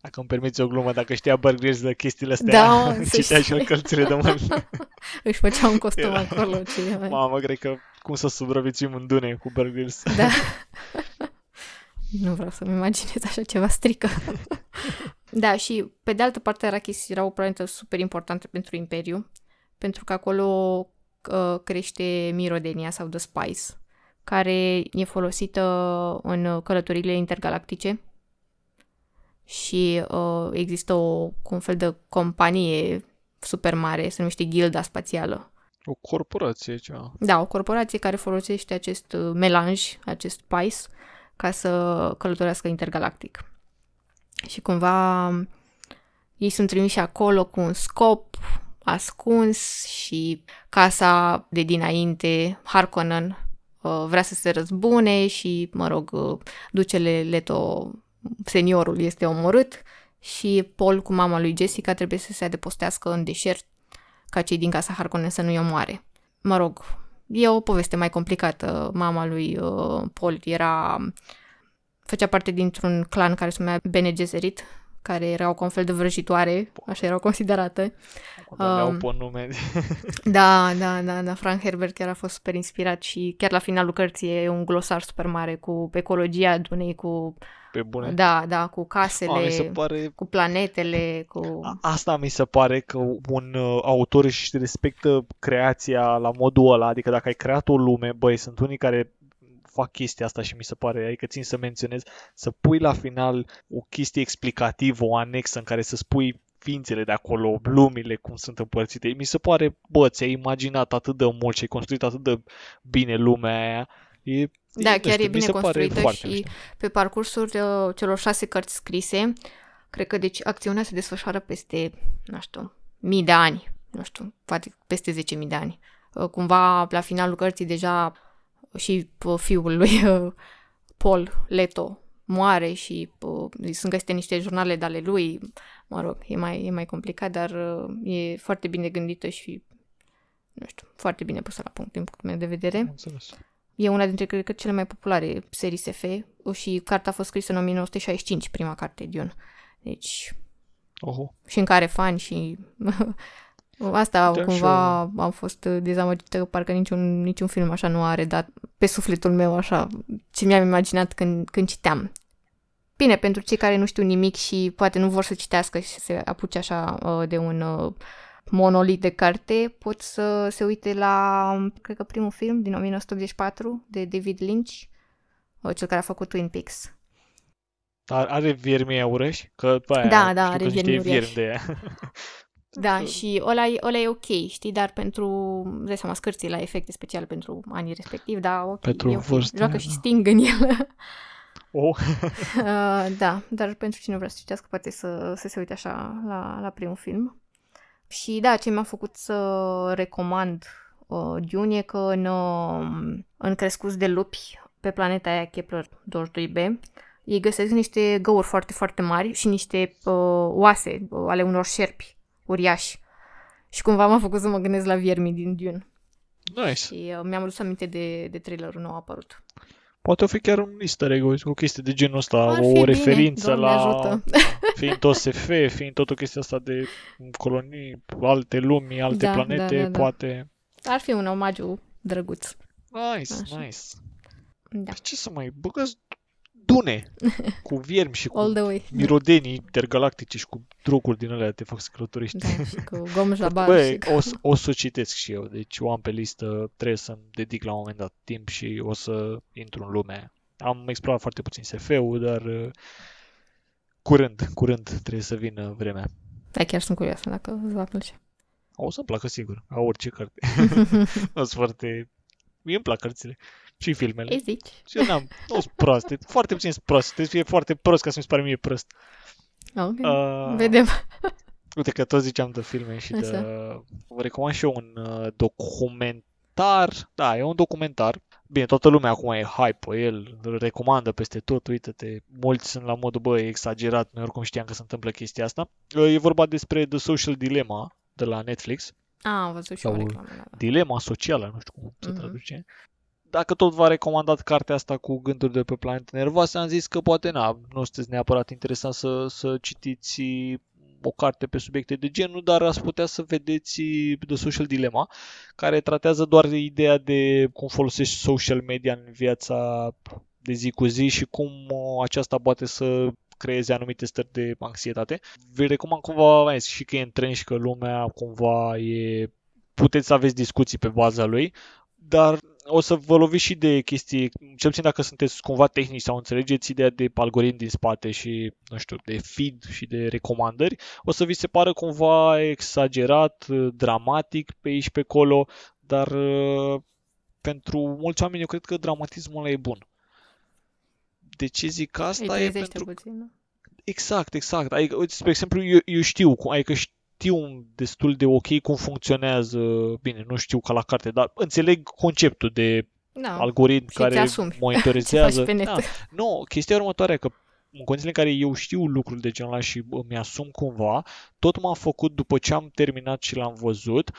Dacă îmi permiți o glumă, dacă știa Bear de chestiile astea, da, citea și călțile de mână. Își făcea un costum Era. acolo. Ce mai... Mamă, cred că cum să supraviețuim în Dune cu Bear Da. nu vreau să-mi imaginez așa ceva strică. da, și pe de altă parte Arrakis era o planetă super importantă pentru Imperiu, pentru că acolo uh, crește mirodenia sau The Spice, care e folosită în călătorile intergalactice și uh, există o, un fel de companie super mare, se numește Gilda Spațială. O corporație, ceva. Da, o corporație care folosește acest uh, melanj, acest spice, ca să călătorească intergalactic. Și cumva ei sunt trimiși acolo cu un scop ascuns și casa de dinainte, Harkonnen, uh, vrea să se răzbune și, mă rog, uh, ducele Leto seniorul este omorât și Paul cu mama lui Jessica trebuie să se adepostească în deșert ca cei din casa Harkonnen să nu-i omoare. Mă rog, e o poveste mai complicată. Mama lui uh, Paul era făcea parte dintr-un clan care se numea Bene Gesserit, care erau ca un fel de vrăjitoare, așa erau considerate. Aveau um, pe nume. da, da, da, da, Frank Herbert chiar a fost super inspirat și chiar la finalul cărții e un glosar super mare cu ecologia Dunei, cu pe bune. Da, da, cu casele, A, mi se pare... cu planetele, cu... Asta mi se pare că un uh, autor își respectă creația la modul ăla, adică dacă ai creat o lume, băi, sunt unii care fac chestia asta și mi se pare, adică țin să menționez, să pui la final o chestie explicativă, o anexă în care să spui ființele de acolo, lumile cum sunt împărțite. Mi se pare, bă, ți-ai imaginat atât de mult și ai construit atât de bine lumea aia. E, da, e, chiar e bine construită și mișto. pe parcursul uh, celor șase cărți scrise, cred că deci acțiunea se desfășoară peste, nu știu, mii de ani, nu știu, poate peste 10.000 de ani. Uh, cumva, la finalul cărții, deja și uh, fiul lui uh, Paul Leto moare și uh, sunt găsite niște jurnale de ale lui. Mă rog, e mai, e mai complicat, dar uh, e foarte bine gândită și, nu știu, foarte bine pusă la punct din punctul meu de vedere. E una dintre, cred că, cele mai populare serii SF și cartea a fost scrisă în 1965, prima carte, Dune. Deci, Oho. și în care fani și Asta da, cumva am fost dezamăgită că parcă niciun, niciun film așa nu are dat pe sufletul meu așa ce mi-am imaginat când, când citeam. Bine, pentru cei care nu știu nimic și poate nu vor să citească și să se apuce așa uh, de un uh, monolit de carte, pot să se uite la, cred că primul film din 1984 de David Lynch, uh, cel care a făcut Twin Peaks. Are viermi aurăși? Că, aia, da, da, are viermi viermi de ea. Da, și ăla e, ăla e ok, știi, dar pentru, dai seama, scârții la efecte speciale pentru anii respectiv, da, ok, pentru e okay. Vârstă, Joacă da. și Sting în el. Oh. uh, da, dar pentru cine vrea să citească, poate să, să se uite așa la, la primul film. Și da, ce mi-a făcut să recomand uh, Dune e că în, uh, în Crescuți de lupi, pe planeta aia Kepler 22b, ei găsesc niște găuri foarte, foarte mari și niște uh, oase uh, ale unor șerpi uriași. Și cumva m-a făcut să mă gândesc la viermi din Dune. Nice. Și uh, mi-am adus aminte de, de trailerul nou apărut. Poate o fi chiar un easter egg, o chestie de genul ăsta, Ar o bine, referință la... Ajută. fiind tot SF, fiind tot o chestie asta de colonii, alte lumi, alte da, planete, da, da, da. poate... Ar fi un omagiu drăguț. Nice, Așa. nice. Da. Ce să mai băgați dune cu viermi și cu All the way. mirodenii intergalactice și cu droguri din alea te fac să călătorești. Da, și cu gom jabar. Bă, și cu... o, să- o să o citesc și eu, deci o am pe listă, trebuie să-mi dedic la un moment dat timp și o să intru în lumea aia. Am explorat foarte puțin SF-ul, dar uh, curând, curând trebuie să vină vremea. Da, chiar sunt curioasă dacă îți va plăcea. O să-mi placă sigur, ca orice carte. o sunt foarte... Mie îmi plac cărțile și filmele. Ei zici. Și eu n-am, nu sunt proaste, foarte puțin sunt proaste, trebuie să fie foarte prost ca să mi se pare mie prost. Ok. Uh, Vedem. Uite că tot ziceam de filme și de... Așa. Vă recomand și eu un uh, documentar. Da, e un documentar. Bine, toată lumea acum e hype pe el, îl recomandă peste tot, uite-te, mulți sunt la modul, bă, e exagerat, noi oricum știam că se întâmplă chestia asta. Uh, E vorba despre The Social Dilemma de la Netflix, Ah, am văzut și o Sau- reclamă. Da, da. Dilema socială, nu știu cum se Mhm. traduce. Dacă tot v-a recomandat cartea asta cu gânduri de pe planete nervoase, am zis că poate na, nu sunteți neapărat interesat să, să citiți o carte pe subiecte de genul, dar ați putea să vedeți The Social Dilemma, care tratează doar ideea de cum folosești social media în viața de zi cu zi și cum uh, aceasta poate să creeze anumite stări de anxietate. Vă recomand cumva, mai zis, și că e în trend și că lumea cumva e... Puteți să aveți discuții pe baza lui, dar o să vă loviți și de chestii, cel puțin dacă sunteți cumva tehnici sau înțelegeți ideea de algoritm din spate și, nu știu, de feed și de recomandări, o să vi se pară cumva exagerat, dramatic pe aici pe acolo, dar uh, pentru mulți oameni eu cred că dramatismul ăla e bun. De ce zic Îi asta? E trezește pentru puțin, nu? Exact, exact. Adică, uite, spre exemplu, eu, eu știu, cum- adică știu destul de ok cum funcționează, bine, nu știu ca la carte, dar înțeleg conceptul de Da. algoritm Și care ți asumi ce monitorizează. faci pe net. Da. Nu, chestia următoare că în condițiile în care eu știu lucruri de genul ăla și îmi asum cumva, tot m-am făcut după ce am terminat și l-am văzut,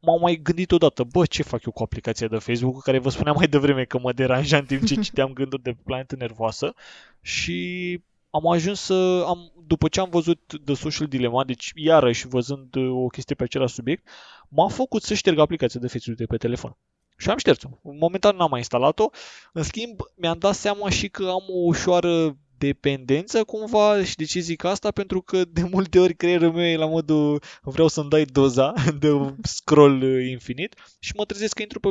m-am mai gândit odată, bă, ce fac eu cu aplicația de Facebook, care vă spuneam mai devreme că mă deranja în timp ce citeam gânduri de planetă nervoasă și am ajuns să am, după ce am văzut The Social Dilemma, deci iarăși văzând uh, o chestie pe același subiect, m-a făcut să șterg aplicația de Facebook de pe telefon. Și am șters-o. Momentan n-am mai instalat-o. În schimb, mi-am dat seama și că am o ușoară dependență cumva și de ce zic asta? Pentru că de multe ori creierul meu e la modul vreau să-mi dai doza de scroll infinit și mă trezesc că intru pe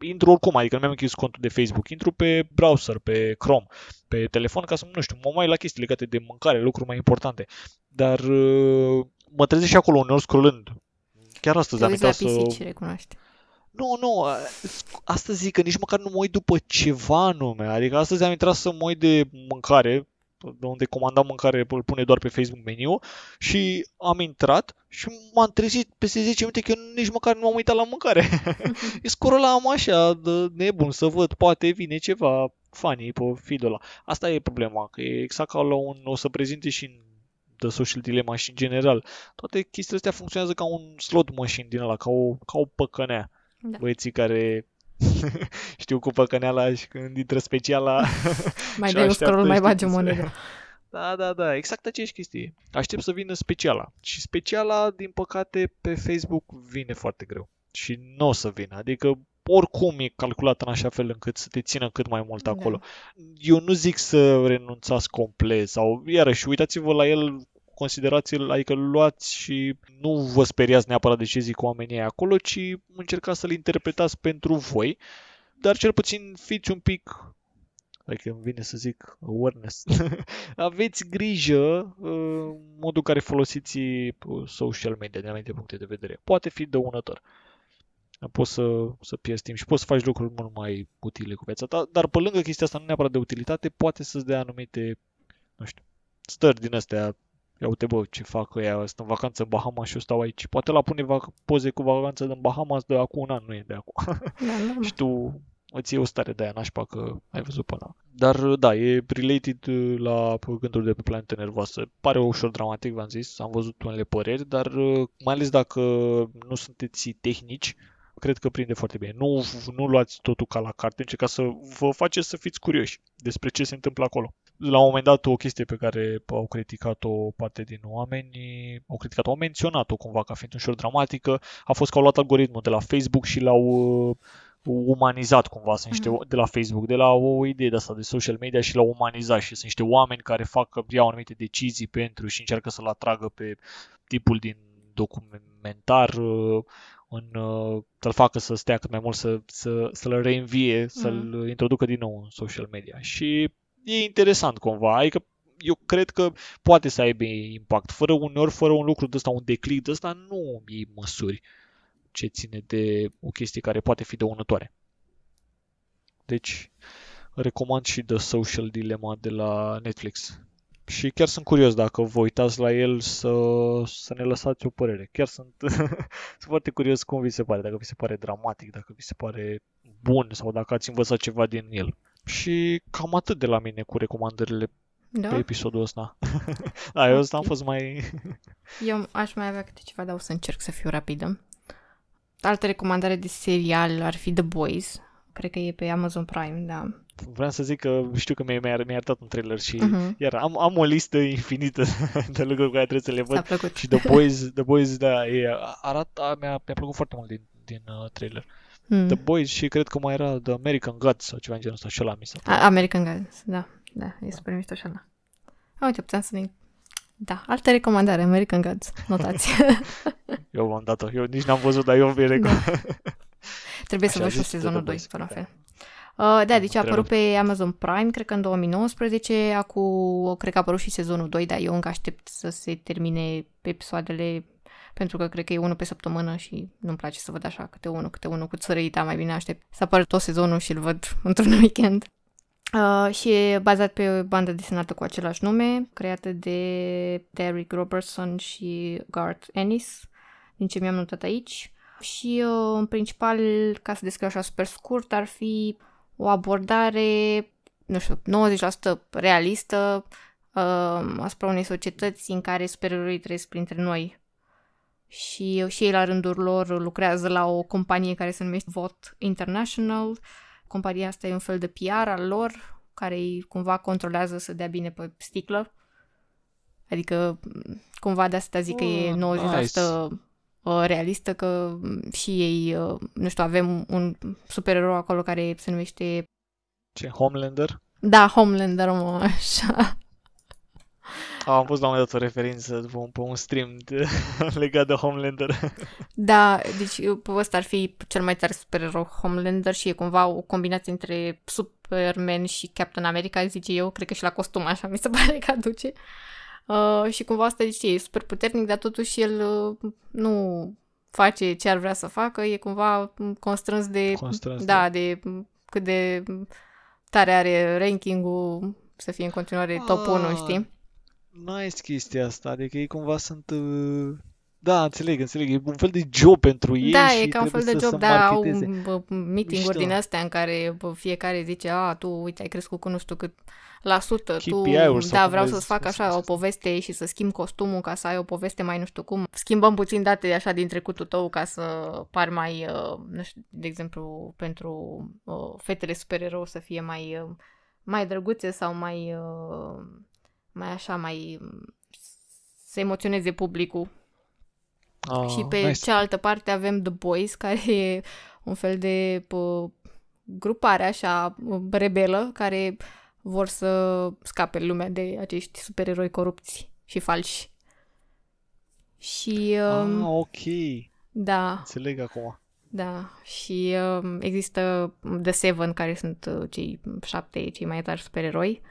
intru oricum, adică nu mi-am închis contul de Facebook, intru pe browser, pe Chrome, pe telefon ca să, nu știu, mă mai la chestii legate de mâncare, lucruri mai importante. Dar uh, mă trezesc și acolo uneori scrollând. Chiar astăzi Te am intrat să... Pisici, recunoaște. Nu, nu, astăzi zic că nici măcar nu mă uit după ceva anume. Adică astăzi am intrat să mă uit de mâncare, de unde comandam mâncare, îl pune doar pe Facebook meniu și am intrat și m-am trezit peste 10 minute că nici măcar nu m-am uitat la mâncare. am așa de nebun să văd, poate vine ceva funny pe feed ăla. Asta e problema, că e exact ca la un, o să prezinte și în The Social Dilemma și în general. Toate chestiile astea funcționează ca un slot machine din ăla, ca o, ca o păcănea. Da. Băieții care știu cu păcăneala și când intră speciala mai dai un scroll, mai bagi o monedă. Da, da, da, exact aceeași chestie. Aștept să vină speciala. Și speciala, din păcate, pe Facebook vine foarte greu. Și nu o să vină. Adică oricum e calculat în așa fel încât să te țină cât mai mult da. acolo. Da. Eu nu zic să renunțați complet sau, iarăși, uitați-vă la el considerați adică luați și nu vă speriați neapărat de ce zic oamenii acolo, ci încercați să-l interpretați pentru voi, dar cel puțin fiți un pic adică îmi vine să zic awareness. Aveți grijă uh, modul care folosiți uh, social media din anumite puncte de vedere. Poate fi dăunător. Poți să, să pierzi timp și poți să faci lucruri mult mai utile cu viața ta, dar pe lângă chestia asta, nu neapărat de utilitate, poate să-ți dea anumite, nu știu, stări din astea ia uite bă, ce fac ăia, sunt în vacanță în Bahamas și eu stau aici. Poate la pune poze cu vacanță din Bahamas de acum un an, nu e de acum. Da, da, și tu îți iei o stare de aia nașpa că ai văzut până. Dar da, e related la gânduri de pe planetă nervoasă. Pare ușor dramatic, v-am zis, am văzut unele păreri, dar mai ales dacă nu sunteți tehnici, cred că prinde foarte bine. Nu, nu luați totul ca la carte, încercați să vă faceți să fiți curioși despre ce se întâmplă acolo la un moment dat o chestie pe care au criticat-o parte din oameni, au criticat-o, au menționat-o cumva ca fiind ușor dramatică, a fost că au luat algoritmul de la Facebook și l-au uh, umanizat cumva, sunt niște, mm-hmm. de la Facebook, de la o idee de asta de social media și l-au umanizat și sunt niște oameni care fac, iau anumite decizii pentru și încearcă să-l atragă pe tipul din documentar uh, în, uh, să-l facă să stea cât mai mult, să, să, să-l reînvie, mm-hmm. să-l introducă din nou în social media. Și e interesant cumva, adică eu cred că poate să aibă impact. Fără uneori, fără un lucru de ăsta, un declic de ăsta, nu iei măsuri ce ține de o chestie care poate fi dăunătoare. Deci, recomand și The Social Dilemma de la Netflix. Și chiar sunt curios dacă vă uitați la el să, să ne lăsați o părere. Chiar sunt, sunt foarte curios cum vi se pare, dacă vi se pare dramatic, dacă vi se pare bun sau dacă ați învățat ceva din el. Și cam atât de la mine cu recomandările da? pe episodul ăsta. da, eu ăsta am fost mai... eu aș mai avea câte ceva, dar o să încerc să fiu rapidă. Altă recomandare de serial ar fi The Boys. Cred că e pe Amazon Prime, da. Vreau să zic că știu că mi-a, mi-a, mi-a arătat un trailer și uh-huh. iar am, am o listă infinită de lucruri care trebuie să le văd. plăcut. Și The Boys, The Boys da, e, arată, mi-a, mi-a plăcut foarte mult din, din uh, trailer. Mm. The Boys și cred că mai era The American Gods sau ceva în genul ăsta și ăla mi s-a A, American Gods, da, da, e super mișto și ăla. A, uite, puteam să ne... Da, altă recomandare, American Gods, notați. eu v-am dat-o, eu nici n-am văzut, dar eu vi recomand. Da. Trebuie Așa să văd și sezonul 2, fără fel. Uh, da, deci a apărut pe Amazon Prime, cred că în 2019, acum cred că a apărut și sezonul 2, dar eu încă aștept să se termine episoadele pentru că cred că e unul pe săptămână și nu-mi place să văd așa câte unul, câte unul, cu țărăita, mai bine aștept să apară tot sezonul și îl văd într-un weekend. Uh, și e bazat pe o bandă desenată cu același nume, creată de Derek Robertson și Garth Ennis, din ce mi-am notat aici. Și uh, în principal, ca să descriu așa super scurt, ar fi o abordare, nu știu, 90% realistă uh, asupra unei societăți în care supereroii trăiesc printre noi și, și ei la rândul lor lucrează la o companie care se numește Vot International. Compania asta e un fel de PR al lor, care îi cumva controlează să dea bine pe sticlă. Adică cumva de asta zic că e 90% Oh, nice. uh, realistă, că și ei, uh, nu știu, avem un supererou acolo care se numește, Ce, Homelander? da, Homelander, mă, așa. Am pus la un moment dat o referință pe un, pe un stream de, legat de Homelander. Da, deci pe ăsta ar fi cel mai tare supererou Homelander și e cumva o combinație între Superman și Captain America, zice eu, cred că și la costum așa mi se pare că aduce. Uh, și cumva asta zice, e super puternic, dar totuși el uh, nu face ce ar vrea să facă, e cumva constrâns de, Constrâns da, de cât de tare are ranking-ul să fie în continuare top 1, Ah, știi? Nice chestia asta, adică ei cumva sunt... uh, Da, înțeleg, înțeleg, e un fel de job pentru ei Da, și e ca un fel trebuie de să job, se dar au marketeze. bă, meeting-uri Mișto. din astea în care bă, fiecare zice, a, tu, uite, ai crescut cu nu știu cât la sută, tu, KPI-uri sau da, cum vreau le să-ți fac spune așa o asta. poveste și să schimb costumul ca să ai o poveste mai nu știu cum. Schimbăm puțin date așa din trecutul tău ca să pari mai, uh, nu știu, de exemplu, pentru uh, fetele supererou să fie mai, uh, mai drăguțe sau mai, uh, mai așa, mai să emoționeze publicul Ah, și pe nice. cealaltă parte avem The Boys, care e un fel de pă, grupare așa rebelă care vor să scape lumea de acești supereroi corupți și falși. Și Ah, um, ok, da, înțeleg acum. da, și um, există The Seven, care sunt uh, cei șapte, cei mai tari supereroi.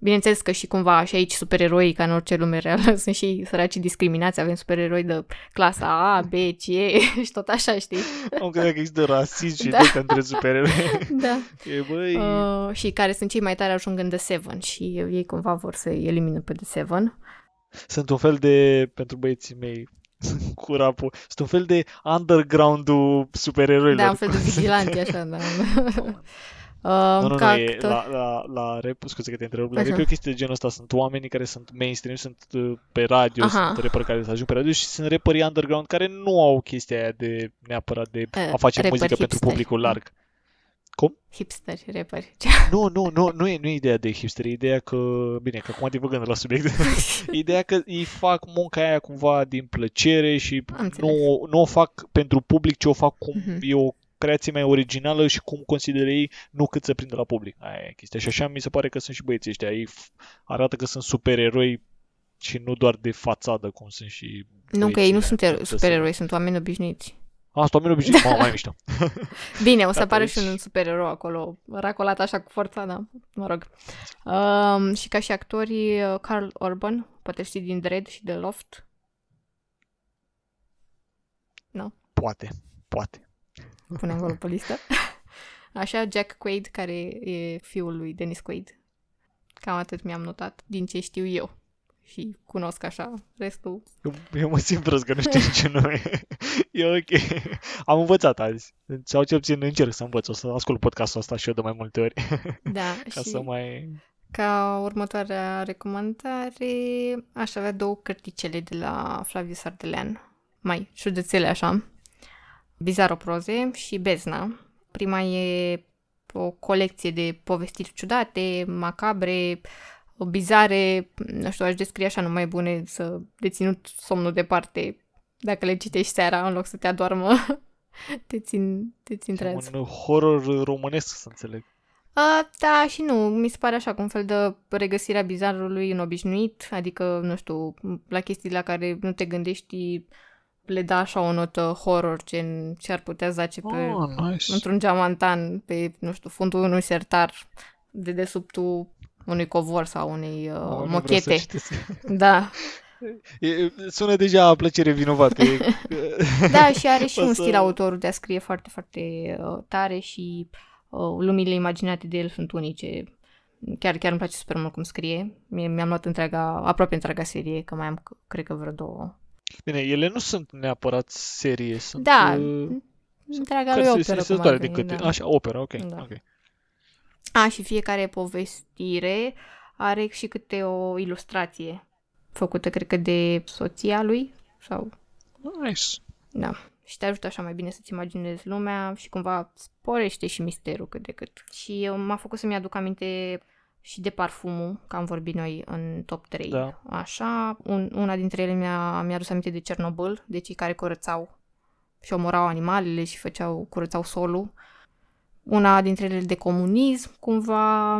Bineînțeles că și cumva și aici supereroi, ca în orice lume reală, sunt și săraci discriminați. Avem supereroi de clasa A, B, C și tot așa, știi? Am crezut că există rasism și Da. da. între supereroi. Da. E, băi, Uh, și care sunt cei mai tari ajung în The Seven și ei cumva vor să elimine pe The Seven. sunt un fel de, pentru băieții mei, cu rapul, sunt un fel de underground-ul supereroilor. Da, un fel de vigilanți, așa, da. Uh, Nu, nu, ca nu, e, actor- la, la, la rap, scuze că te întrerup, la Așa. rap e o chestie de genul ăsta, sunt oamenii care sunt mainstream, sunt uh, pe radio, Aha. sunt rapperi care să ajung pe radio și sunt rapperii underground care nu au chestia aia de neapărat de Eh, a face rapperi muzică pentru hipsteri. publicul larg. Hipsteri, rapperi. Nu, nu, nu, nu e, nu e ideea de hipster, e ideea că, bine, că acum divăgând la subiect, ideea că ei fac munca aia cumva din plăcere și Am înțeles. nu, nu o fac pentru public, ci o fac cum Mhm. e o creație mai originală și cum consideră ei, nu cât să prindă la public. Aia e chestia. Și așa mi se pare că sunt și băieții ăștia. Ei f- arată că sunt supereroi și nu doar de fațadă, cum sunt și Nu, că ei nu băieții sunt aia, ero- cum să supereroi, sunt oameni obișnuiți. A, sunt oameni obișnuiți. Mamă, mai mișto. Bine, o să Da, apară deci- și un supererou acolo, racolat așa cu forța, da, mă rog. Um, și ca și actorii, uh, Carl Urban, poate știi din Dread și de Loft. Poate, poate. Punem acolo pe listă. Așa, Jack Quaid, care e fiul lui Dennis Quaid. Cam atât mi-am notat, din ce știu eu. Și cunosc așa, restul. Eu, eu mă simt prost că nu știu ce nume. E ok. Am învățat azi. Sau cel puțin încerc să învăț. O să ascult podcastul ăsta și eu de mai multe ori. Da, Ca și să mai... ca următoarea recomandare aș avea două cărticele de la Flavius Ardelean, mai șudețele așa, Bizarro Proze și Bezna. Prima e o colecție de povestiri ciudate, macabre, bizare, nu știu, aș descrie așa numai bune, să deținut somnul departe dacă le citești seara în loc să te adormă. te țin, te țin treaz. Un horror românesc, să înțeleg. Uh, da și nu, mi se pare așa, cu un fel de regăsirea bizarului în obișnuit, adică, nu știu, la chestii la care nu te gândești, le da așa o notă horror, gen ce ar putea zace pe, Oh, nice. într-un geamantan, pe, nu știu, fundul unui sertar, de desubtul unui covor sau unei uh, Oh, nu vreau să mochete. citesc. Da, E, sună deja plăcere vinovată. E, da, și are și O un să- stil autorul de a scrie foarte, foarte uh, tare și uh, lumile imaginate de el sunt unice. Chiar, chiar îmi place super mult cum scrie. Mie, mi-am luat întreaga, aproape întreaga serie, că mai am, c- cred că vreo două. Bine, ele nu sunt neapărat serie, sunt... Da, uh, întreaga lui cărți operă, cum esistatoare ar din veni, câte... da. Așa, opera, ok. Da. ok. A, și fiecare povestire are și câte o ilustrație făcută, cred că, de soția lui sau Nice. Da. Și te ajută așa mai bine să-ți imaginezi lumea și cumva sporește și misterul cât de cât. Și eu m-a făcut să-mi aduc aminte și de parfumul, că am vorbit noi în top 3. Da. Așa, un, una dintre ele mi-a, mi-a adus aminte de Cernobâl, de cei care curățau și omorau animalele și făceau, curățau solul. Una dintre ele de comunism, cumva.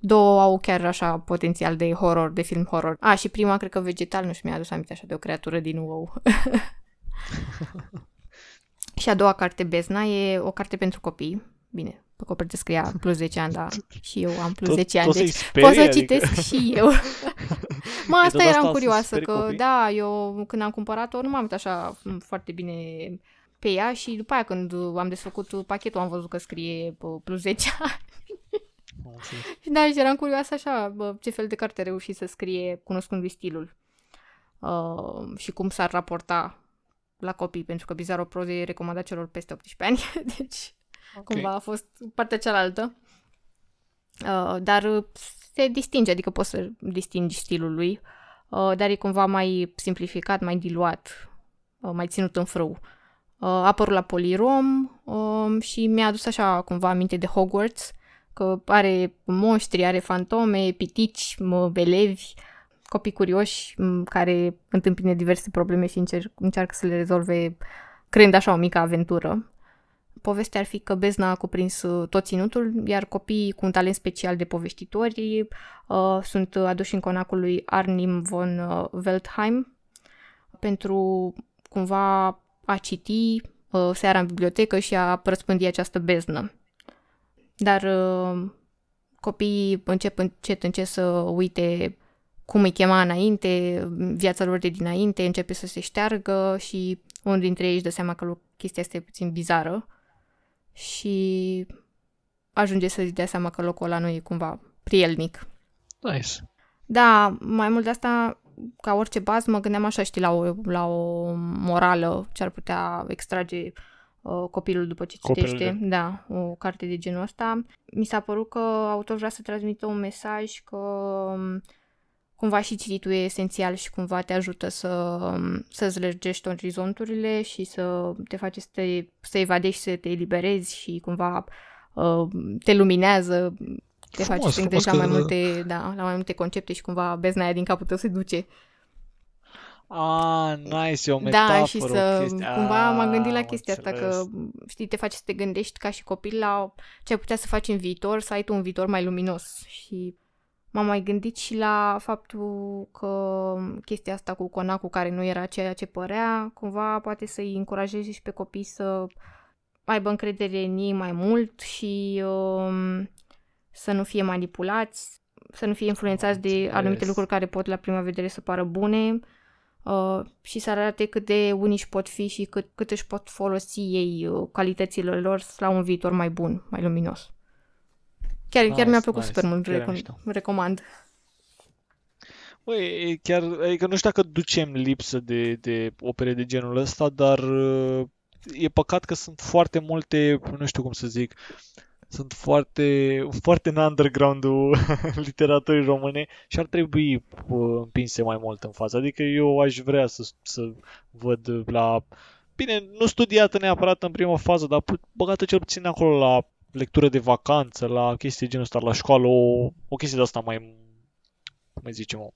Două au chiar așa potențial de horror, de film horror. A, și prima, cred că vegetal, nu știu, mi-a adus aminte așa de o creatură din wow. și a doua carte, Bezna, e o carte pentru copii. Bine, pe copertă scria plus 10 ani, dar și eu am plus Tot- 10 ani, tot să-i deci sperii, pot să adică- citesc și eu. mă, asta tot asta eram să curioasă, sperii că copiii? da, eu când am cumpărat-o nu m-am uitat așa m, foarte bine pe ea și după aia când am desfăcut pachetul am văzut că scrie bă, plus 10 ani. Am înțeles. Și da, și eram curioasă așa, bă, ce fel de carte a reușit să scrie cunoscându-i stilul. Uh, și cum s-ar raporta la copii, pentru că Bizarro Prose e recomandat celor peste 18 ani, deci Ok. cumva a fost partea cealaltă. Uh, dar uh, se distinge, adică poți să distingi stilul lui, uh, dar e cumva mai simplificat, mai diluat, uh, mai ținut în frâu. Uh, a apărut la Polirom uh, și mi-a adus așa cumva aminte de Hogwarts, că are monștri, are fantome, pitici, mă, elevi, copii curioși m, care întâmpină diverse probleme și încerc, încearcă să le rezolve creând așa o mică aventură. Povestea ar fi că Bezna a cuprins uh, tot ținutul, iar copiii cu un talent special de povestitori uh, sunt aduși în conacul lui Arnim von uh, Weltheim pentru cumva a citi uh, seara în bibliotecă și a răspândi această beznă. Dar uh, copiii încep încet încet să uite cum îi chema înainte, viața lor de dinainte începe să se șteargă și unul dintre ei își dă seama că lu- chestia asta e puțin bizară și ajunge să-și dea seama că locul ăla nu e cumva prielnic. Nice. Da, mai mult de asta, ca orice bază, mă gândeam așa, știi, la o, la o morală ce ar putea extrage uh, copilul după ce Copilul, citește. Da, o carte de genul ăsta. Mi s-a părut că autorul vrea să transmită un mesaj că um, cumva și cititul e esențial și cumva te ajută să, um, să-ți lărgești orizonturile și să te face să, te, să evadezi și să te eliberezi și cumva uh, te luminează, te face Frumos, să te gândești la frumos mai că- multe, da, la mai multe concepte și cumva bezna aia din capul tău se duce. Ah, nice, e o metaforă, da, și o să chestie. cumva m-am gândit la Ah, am chestia asta înțeles. că, știi, te face să te gândești ca și copil la ce ai putea să faci în viitor, să ai tu un viitor mai luminos și m-am mai gândit și la faptul că chestia asta cu conacul care nu era ceea ce părea, cumva poate să-i încurajeze și pe copii să aibă încredere în ei mai mult și um, să nu fie manipulați, să nu fie influențați de înțeles. anumite lucruri care pot la prima vedere să pară bune uh, și să arate cât de unici pot fi și cât, cât își pot folosi ei uh, calitățile lor la un viitor mai bun, mai luminos. Chiar, chiar Nice, mi-a plăcut nice. super mult, Chiar e recom- mișto. recomand. Băi, e chiar, adică nu știu dacă ducem lipsă de, de opere de genul ăsta, dar uh, e păcat că sunt foarte multe, nu știu cum să zic, sunt foarte, foarte în underground-ul literaturii române și ar trebui uh, împinse mai mult în față. Adică eu aș vrea să, să văd la, bine, nu studiată neapărat în prima fază, dar pu- băgată cel puțin acolo la lectură de vacanță, la chestii de genul ăsta, la școală, o, o chestie de asta mai, cum îi zicem, o,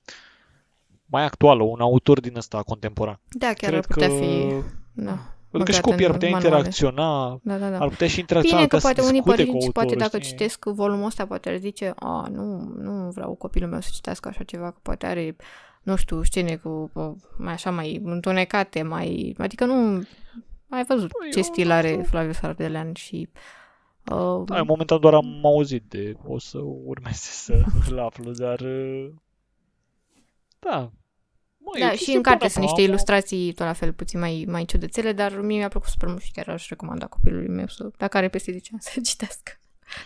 mai actuală, un autor din ăsta contemporan. Da, chiar Cred ar putea că, fi... Da, pentru că și băgat copiii ar în putea manuale. interacționa, da, da. da. ar putea și interacționa, Bine că ar putea poate să unii discute cu părinți, poate autorul, dacă știi? citesc volumul ăsta, poate ar zice, a, nu, nu vreau copilul meu să citească așa ceva, că poate are, nu știu, scene cu, cu mai așa, mai întunecate, mai, adică nu, ai văzut Păi, ce eu stil nu are știu. Flavius Ardelean și uh, Da, momentan doar am auzit de, o să urmeze să îl aflu, dar uh, da. Mă, e o da, și chestie în carte bună sunt până niște la urmă. ilustrații tot la fel puțin mai, mai ciudățele, dar mie mi-a plăcut super mult și chiar aș recomanda copilului meu să, dacă are peste 10 ani să citească.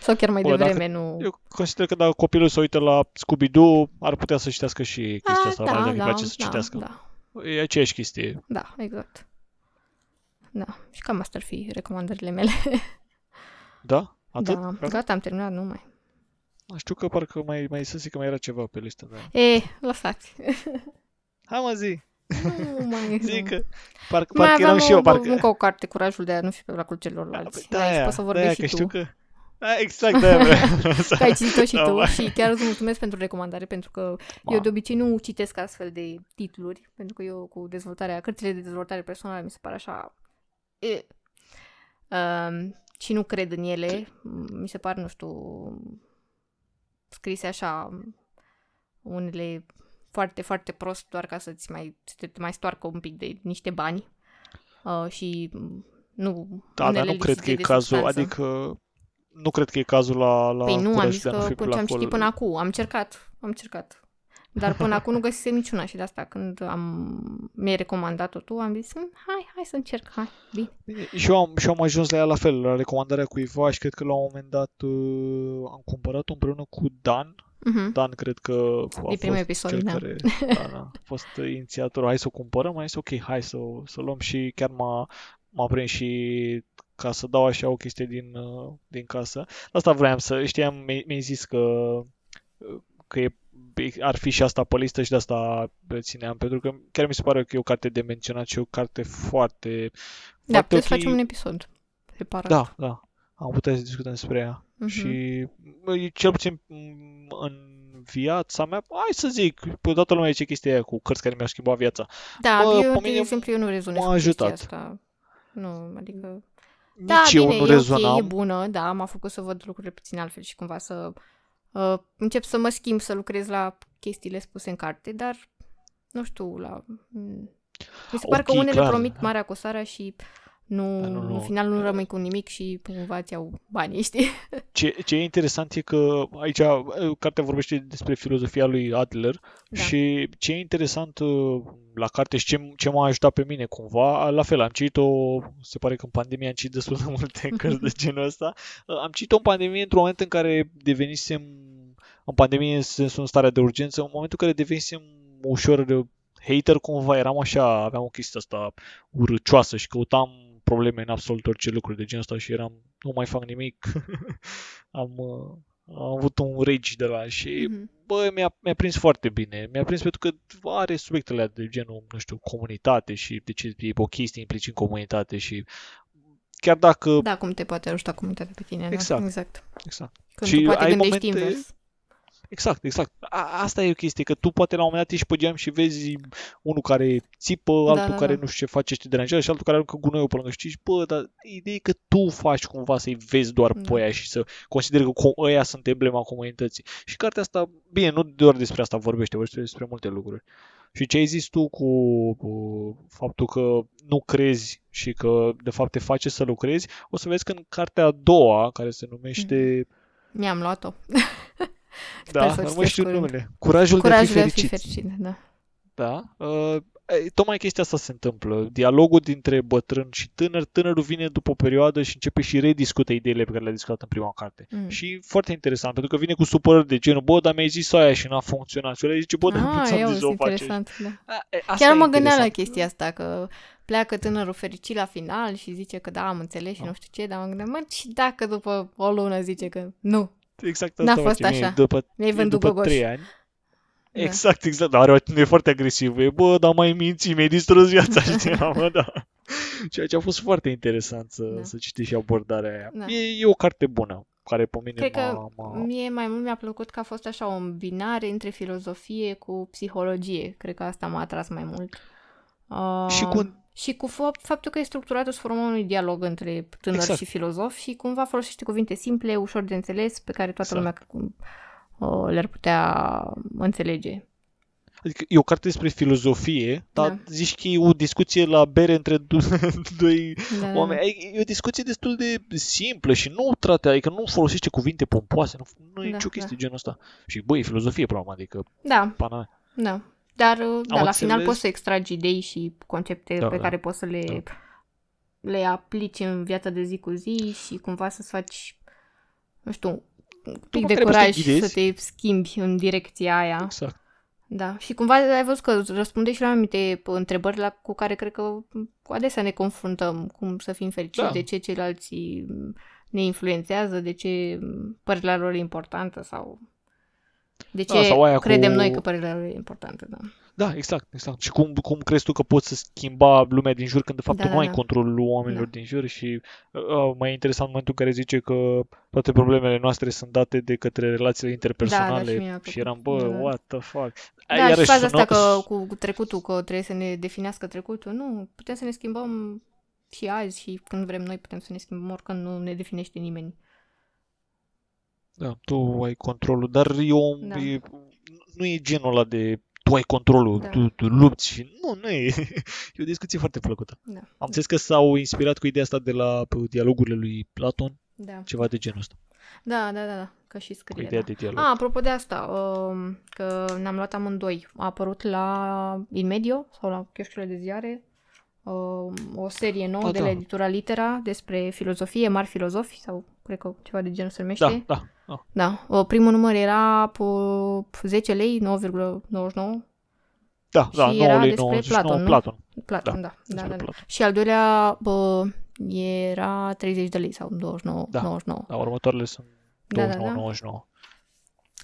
Sau chiar mai Bă, dacă- devreme, nu... Eu consider că dacă copilul se uită la Scooby-Doo, ar putea să citească și chestia Ah, asta, da, mai ales dacă da, îi place să da, citească. da, E aceeași chestie. da, exact. Da, și cam asta ar fi recomandările mele. Da? Atât? Da, Gata? gata, am terminat, nu mai. Știu că parcă mai, mai să zic că mai era ceva pe listă, da. E, lăsați. Hai mă zi! Nu mai... Zic că parcă, mai parcă aveam eram și eu, o, parcă... încă o carte, curajul de a nu fi pe placul Da, celorlalți. păi, Aici de-aia, poți să de-aia, vorbești că și știu tu. că... Da, exact, de-aia vreau să- Că ai citit-o și Da, tu mai- și chiar îți mulțumesc pentru recomandare, pentru că Ma. eu de obicei nu citesc astfel de titluri, pentru că eu cu dezvoltarea, cărțile de dezvoltare personală mi se pare așa... E, um, și nu cred în ele, mi se par, nu știu, scrise așa, unele foarte, foarte prost, doar ca să-ți mai, să te mai stoarcă un pic de niște bani. Uh, și mm, nu, Da, dar unele nu cred lipsite că e de cazul, substanță. adică nu cred că e cazul la, la Păi nu, am curajul zis de a nu că fi pe ce am lacul. citit până acum. Am cercat, am cercat. Dar până acum nu găsisem niciuna și de asta când am, mi-ai recomandat-o tu, am zis, "Mm, hai, hai să încerc, hai, bine. Bine, Și eu, am, și eu am ajuns la ea la fel, la recomandarea cuiva și cred că la un moment dat uh, am cumpărat-o împreună cu Dan. Uh-huh. Dan cred că a fost primul episod, cel da. care da, da, a fost inițiatorul. Hai să o cumpărăm, hai să ok, hai să, o- să o luăm și chiar m-a, m-a prins și ca să dau așa o chestie din, uh, din casă. Asta vreau să știam, mi- mi-ai zis că, uh, că e, ar fi și asta pe listă și de asta țineam, pentru că chiar mi se pare că e o carte de menționat și e o carte foarte, Da, foarte putem să ok. facem un episod separat. Da, da. Am putea să discutăm despre ea. Mhm. Și bă, cel puțin m, în viața mea, hai să zic, pe toată lumea zice chestia aia cu cărți care mi-au schimbat viața. Da, Bă, eu, pe de mine exemplu, eu nu rezonez m-a cu chestia ajutat. asta. Nu, adică... Nici Da, eu bine, nu e rezonam. ok, e bună, da, m-a făcut să văd lucrurile puțin altfel și cumva să uh, încep să mă schimb, să lucrez la chestiile spuse în carte, dar nu știu, la... m, Mi se pare că Ok, unele clar. promit marea acosarea și nu, Da, nu, nu. în final nu rămâi cu nimic și cumva ți iau banii, știi? Ce, ce e interesant e că aici uh, cartea vorbește despre filozofia lui Adler Da. și ce e interesant uh, la carte și ce, ce m-a ajutat pe mine cumva, la fel, am citit-o, se pare că în pandemie am citit destul de multe cărți de genul ăsta, Uh, am citit-o în pandemie într-un moment în care devenisem, în pandemie în sensul în starea de urgență, în momentul în care devenisem ușor de hater cumva, eram așa, aveam o chestie asta urâcioasă și căutam probleme în absolut orice lucruri de genul ăsta și eram, nu mai fac nimic, am, uh, am avut un rage de la și Mhm. bă, mi-a, mi-a prins foarte bine. Mi-a prins pentru că are subiectele alea de genul, nu știu, comunitate și de ce e o chestie implici în comunitate și chiar dacă, Da, cum te poate ajuta comunitatea pe tine, Exact. da? Exact. exact, Când Și tu poate ai gândești momente- invers. Exact, exact. A, asta e o chestie, că tu poate la un moment dat ești pe geam și vezi unul care țipă, altul da, care da. nu știu ce face, și te deranjează și altul care aruncă gunoiul pe lângă și zici, bă, dar ideea e că tu faci cumva să-i vezi doar Da. pe aia și să consideri că co- ăia sunt emblema comunității. Și cartea asta, bine, nu doar despre asta vorbește, vorbește despre multe lucruri. Și ce ai zis tu cu, cu faptul că nu crezi și că de fapt te face să lucrezi, o să vezi că în cartea a doua, care se numește, Mi-am luat-o. da, să o nu mai citesc știu curând. numele, Curajul, Curajul de a fi fericit. fericit, da. Da? Uh, e, tocmai chestia asta se întâmplă. Dialogul dintre bătrân și tânăr, tânărul vine după o perioadă și începe și rediscută ideile pe care le-a discutat în prima carte. Mm. Și foarte interesant, pentru că vine cu supărări de genul, bă, dar mi-ai zis aia și n-a funcționat. Și ăla zice, bă, dar nu Ah, ți-am eu, zis să o faci. interesant, da. A, e, asta Chiar e mă gândeam la interesant. chestia asta, că pleacă tânărul fericit la final și zice că da, am înțeles și Da. nu știu ce, dar mă gândeam, mă, și dacă după o lună zice că nu, Exact N-a asta fost face. Mie, așa. După, mi-ai vândut după gogoș. trei ani. Da. Exact, exact. Dar are o atitudine foarte agresivă. E, bă, dar mai minți, mi-ai distrus viața. Știi, mă, da. Ceea ce a fost foarte interesant să, Da. să citești și abordarea aia. Da. E, e o carte bună, care pe mine Cred că m-a, m-a... mie mai mult mi-a plăcut că a fost așa o îmbinare între filozofie cu psihologie. Cred că asta m-a atras mai mult. Uh, Și cu- și cu fa- faptul că e structurată sub formă unui dialog între tânăr Exact. și filozof și cumva folosește cuvinte simple, ușor de înțeles, pe care toată Exact. lumea uh, le-ar putea înțelege. Adică e o carte despre filozofie, dar Da. zici că e o discuție la bere între do- doi Da, da, oameni. E e o discuție destul de simplă și nu trate, adică nu folosește cuvinte pompoase, nu, nu e Da, nicio chestie da. genul ăsta. Și băi, e filozofie până la urmă, adică Da, pana mea. da. Dar uh, da, la final înțeles. poți să extragi idei și concepte Da, pe da. care poți să le, Da. le aplici în viața de zi cu zi și cumva să-ți faci, nu știu, un pic mă de trebuie să curaj te să ghidezi. te schimbi în direcția aia. Exact. Da. Și cumva ai văzut că răspunde și la anumite întrebări la, cu care cred că cu adesea ne confruntăm, cum să fim fericiți, Da. de ce ceilalți ne influențează, de ce părerea lor e importantă sau de ce Da, sau aia credem cu- noi că părerea lor e importantă. Da. Da, exact, exact. Și cum, cum crezi tu că poți să schimba lumea din jur când de fapt Da, tu da, nu ai da. controlul oamenilor Da. din jur și uh, mai interesant momentul în care zice că toate problemele noastre sunt date de către relațiile Da, interpersonale da, și mie mi-a și plăcut. eram, bă, Da, da. what the fuck. Da, Iarăși și faza asta sună- că cu cu trecutul, că trebuie să ne definească trecutul, nu, putem să ne schimbăm și azi și când vrem noi putem să ne schimbăm oricând nu ne definește nimeni. Da, tu ai controlul, dar eu, Da. e, nu e genul ăla de tu ai controlul, Da. tu, tu lupți și nu, nu e. E o discuție foarte plăcută. Da. Am înțeles că s-au inspirat cu ideea asta de la pe, dialogurile lui Platon, Da. ceva de genul ăsta, Da, da, da, da, că și cu scrie. ideea Da. de dialog. A, apropo de asta, um, că ne-am luat amândoi. A apărut la Inmedio sau la chioșcurile de ziare um, o serie nouă A, de da. la editura Litera despre filozofie, mari filozofi sau cred că ceva de genul se numește. Da, da. Ah. Da, uh, primul număr era pe 10 lei, 9,99 Da, da, Și 9 era lei despre 99, Platon, nu? Platon. Platon, Da, da. da, despre da, da. Platon. Și al doilea bă, era 30 de lei sau 29, Da. 99. Da, următoarele sunt Da, da, 29, da. 99.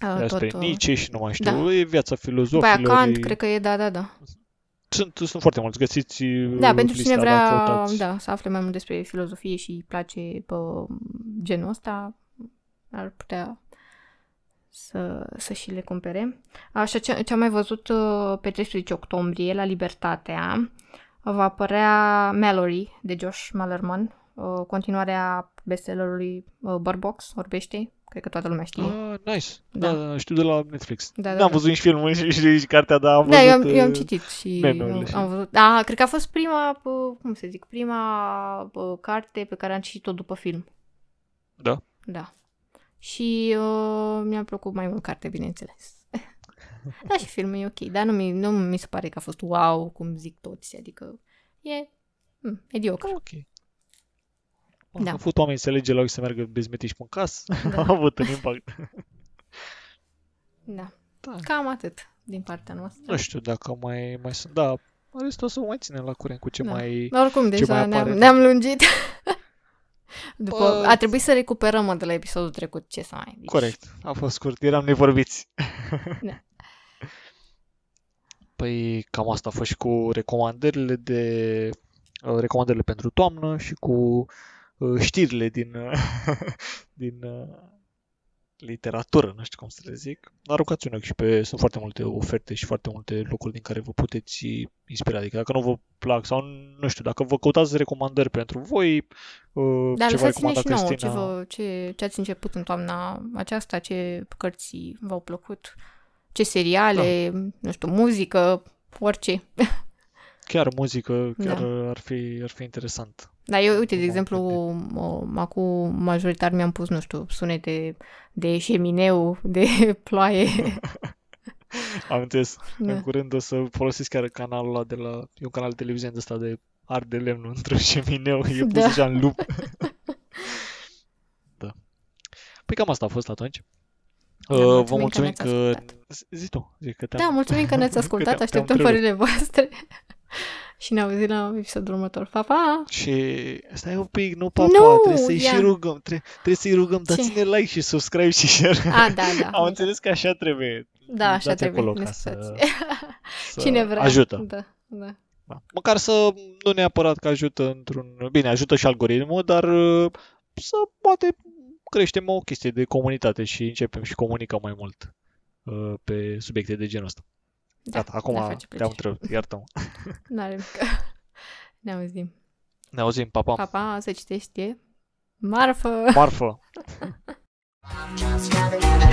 Uh, Despre tot, uh, Nietzsche și nu mai știu, da. e viața După aia filozofilor. Kant, e... cred că e, da, da, da. Sunt, sunt foarte mulți, găsiți Da, pentru lista, cine dacă vrea căutați. da, să afle mai mult despre filozofie și îi place pe genul ăsta, ar putea să, să și le cumpere. Așa, ce, ce am mai văzut uh, pe 13 octombrie la Libertatea, va apărea Mallory de Josh Malerman, uh, continuarea bestsellerului uh, Barbox, Orbește, cred că toată lumea știe. Ah, nice. Da. Da. da, știu de la Netflix. Da, da, N-am da. văzut nici filmul și, și, și cartea, dar am Da, eu am, văzut... eu am uh, citit și meme-urile am, și- am văzut. Da, cred că a fost prima, bă, cum să zic, prima bă, carte pe care am citit-o după film. Da? Da. Și uh, mi-a plăcut mai mult carte, bineînțeles. da, și filmul e ok, dar nu mi, nu mi se pare că a fost wow, cum zic toți, adică e mm, mediocru. Ok. Da. Da. Au avut oameni să lege la ochi să meargă bezmetiși pe casă. Da. Da. Au avut un impact. Da. Da. Cam atât din partea noastră. Nu știu dacă mai, mai sunt. Da, restul o să vă mai ținem la curent cu ce Da. mai... Dar oricum, ce deja mai ne-am, apare? ne-am lungit. După, Bă, a trebuit să recuperăm mă, de la episodul trecut, ce să mai zici. Corect. A fost scurt. Eram nevorbiți. Da. Păi cam asta a fost și cu recomandările de uh, recomandările pentru toamnă și cu uh, știrile din uh, din uh, literatură, nu știu cum să le zic. Aruncați un ochi și pe sunt foarte multe oferte și foarte multe locuri din care vă puteți inspira. Adică dacă nu vă plac sau nu știu, dacă vă căutați recomandări pentru voi, uh, Dar ce vă lăsați-ne recomanda și nouă ce, Cristina, vă, ce, ce ați început în toamna aceasta, ce cărți v-au plăcut, ce seriale, Da. nu știu, muzică, orice. chiar muzică, chiar Da. ar fi ar fi interesant. Dar eu, uite, de Cum exemplu, am m- acum majoritar mi-am pus, nu știu, sunete de șemineu, de ploaie. Am înțeles. În da. curând o să folosesc chiar canalul ăla de la... E un canal de televiziune de ăsta de arde lemnul într-un șemineu. E pus Da. așa în lup. da. Păi cam asta a fost atunci. Da, Uh, vă mulțumim că mulțumim ne-ați că... ascultat. Zi- Zi tu, zi că te-am... da, mulțumim că ne-ați că ascultat, te-am- te-am așteptăm întrerupt. părerile voastre. și ne auzim la episodul următor. Pa, pa! Și stai un pic, nu papa, Nu, trebuie să-i ia. și rugăm, tre- trebuie să-i rugăm, Ce? dați-ne like și subscribe și share. A, da, da. Am înțeles că așa trebuie. Da, așa dați trebuie. acolo ne ca să, scuzați. să Cine vrea. ajută. Da, da. Da. Măcar să nu neapărat că ajută într-un... Bine, ajută și algoritmul, dar uh, să poate creștem o chestie de comunitate și începem și comunicăm mai mult uh, pe subiecte de genul ăsta. Da, Gata, acum ne face te-am plăcere. întrebat, iartă-mă. N-are nimic. Ne auzim. Ne auzim, pa, pa. Pa, pa, se citește. Marfă! Marfă! Just gotta get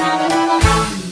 out of the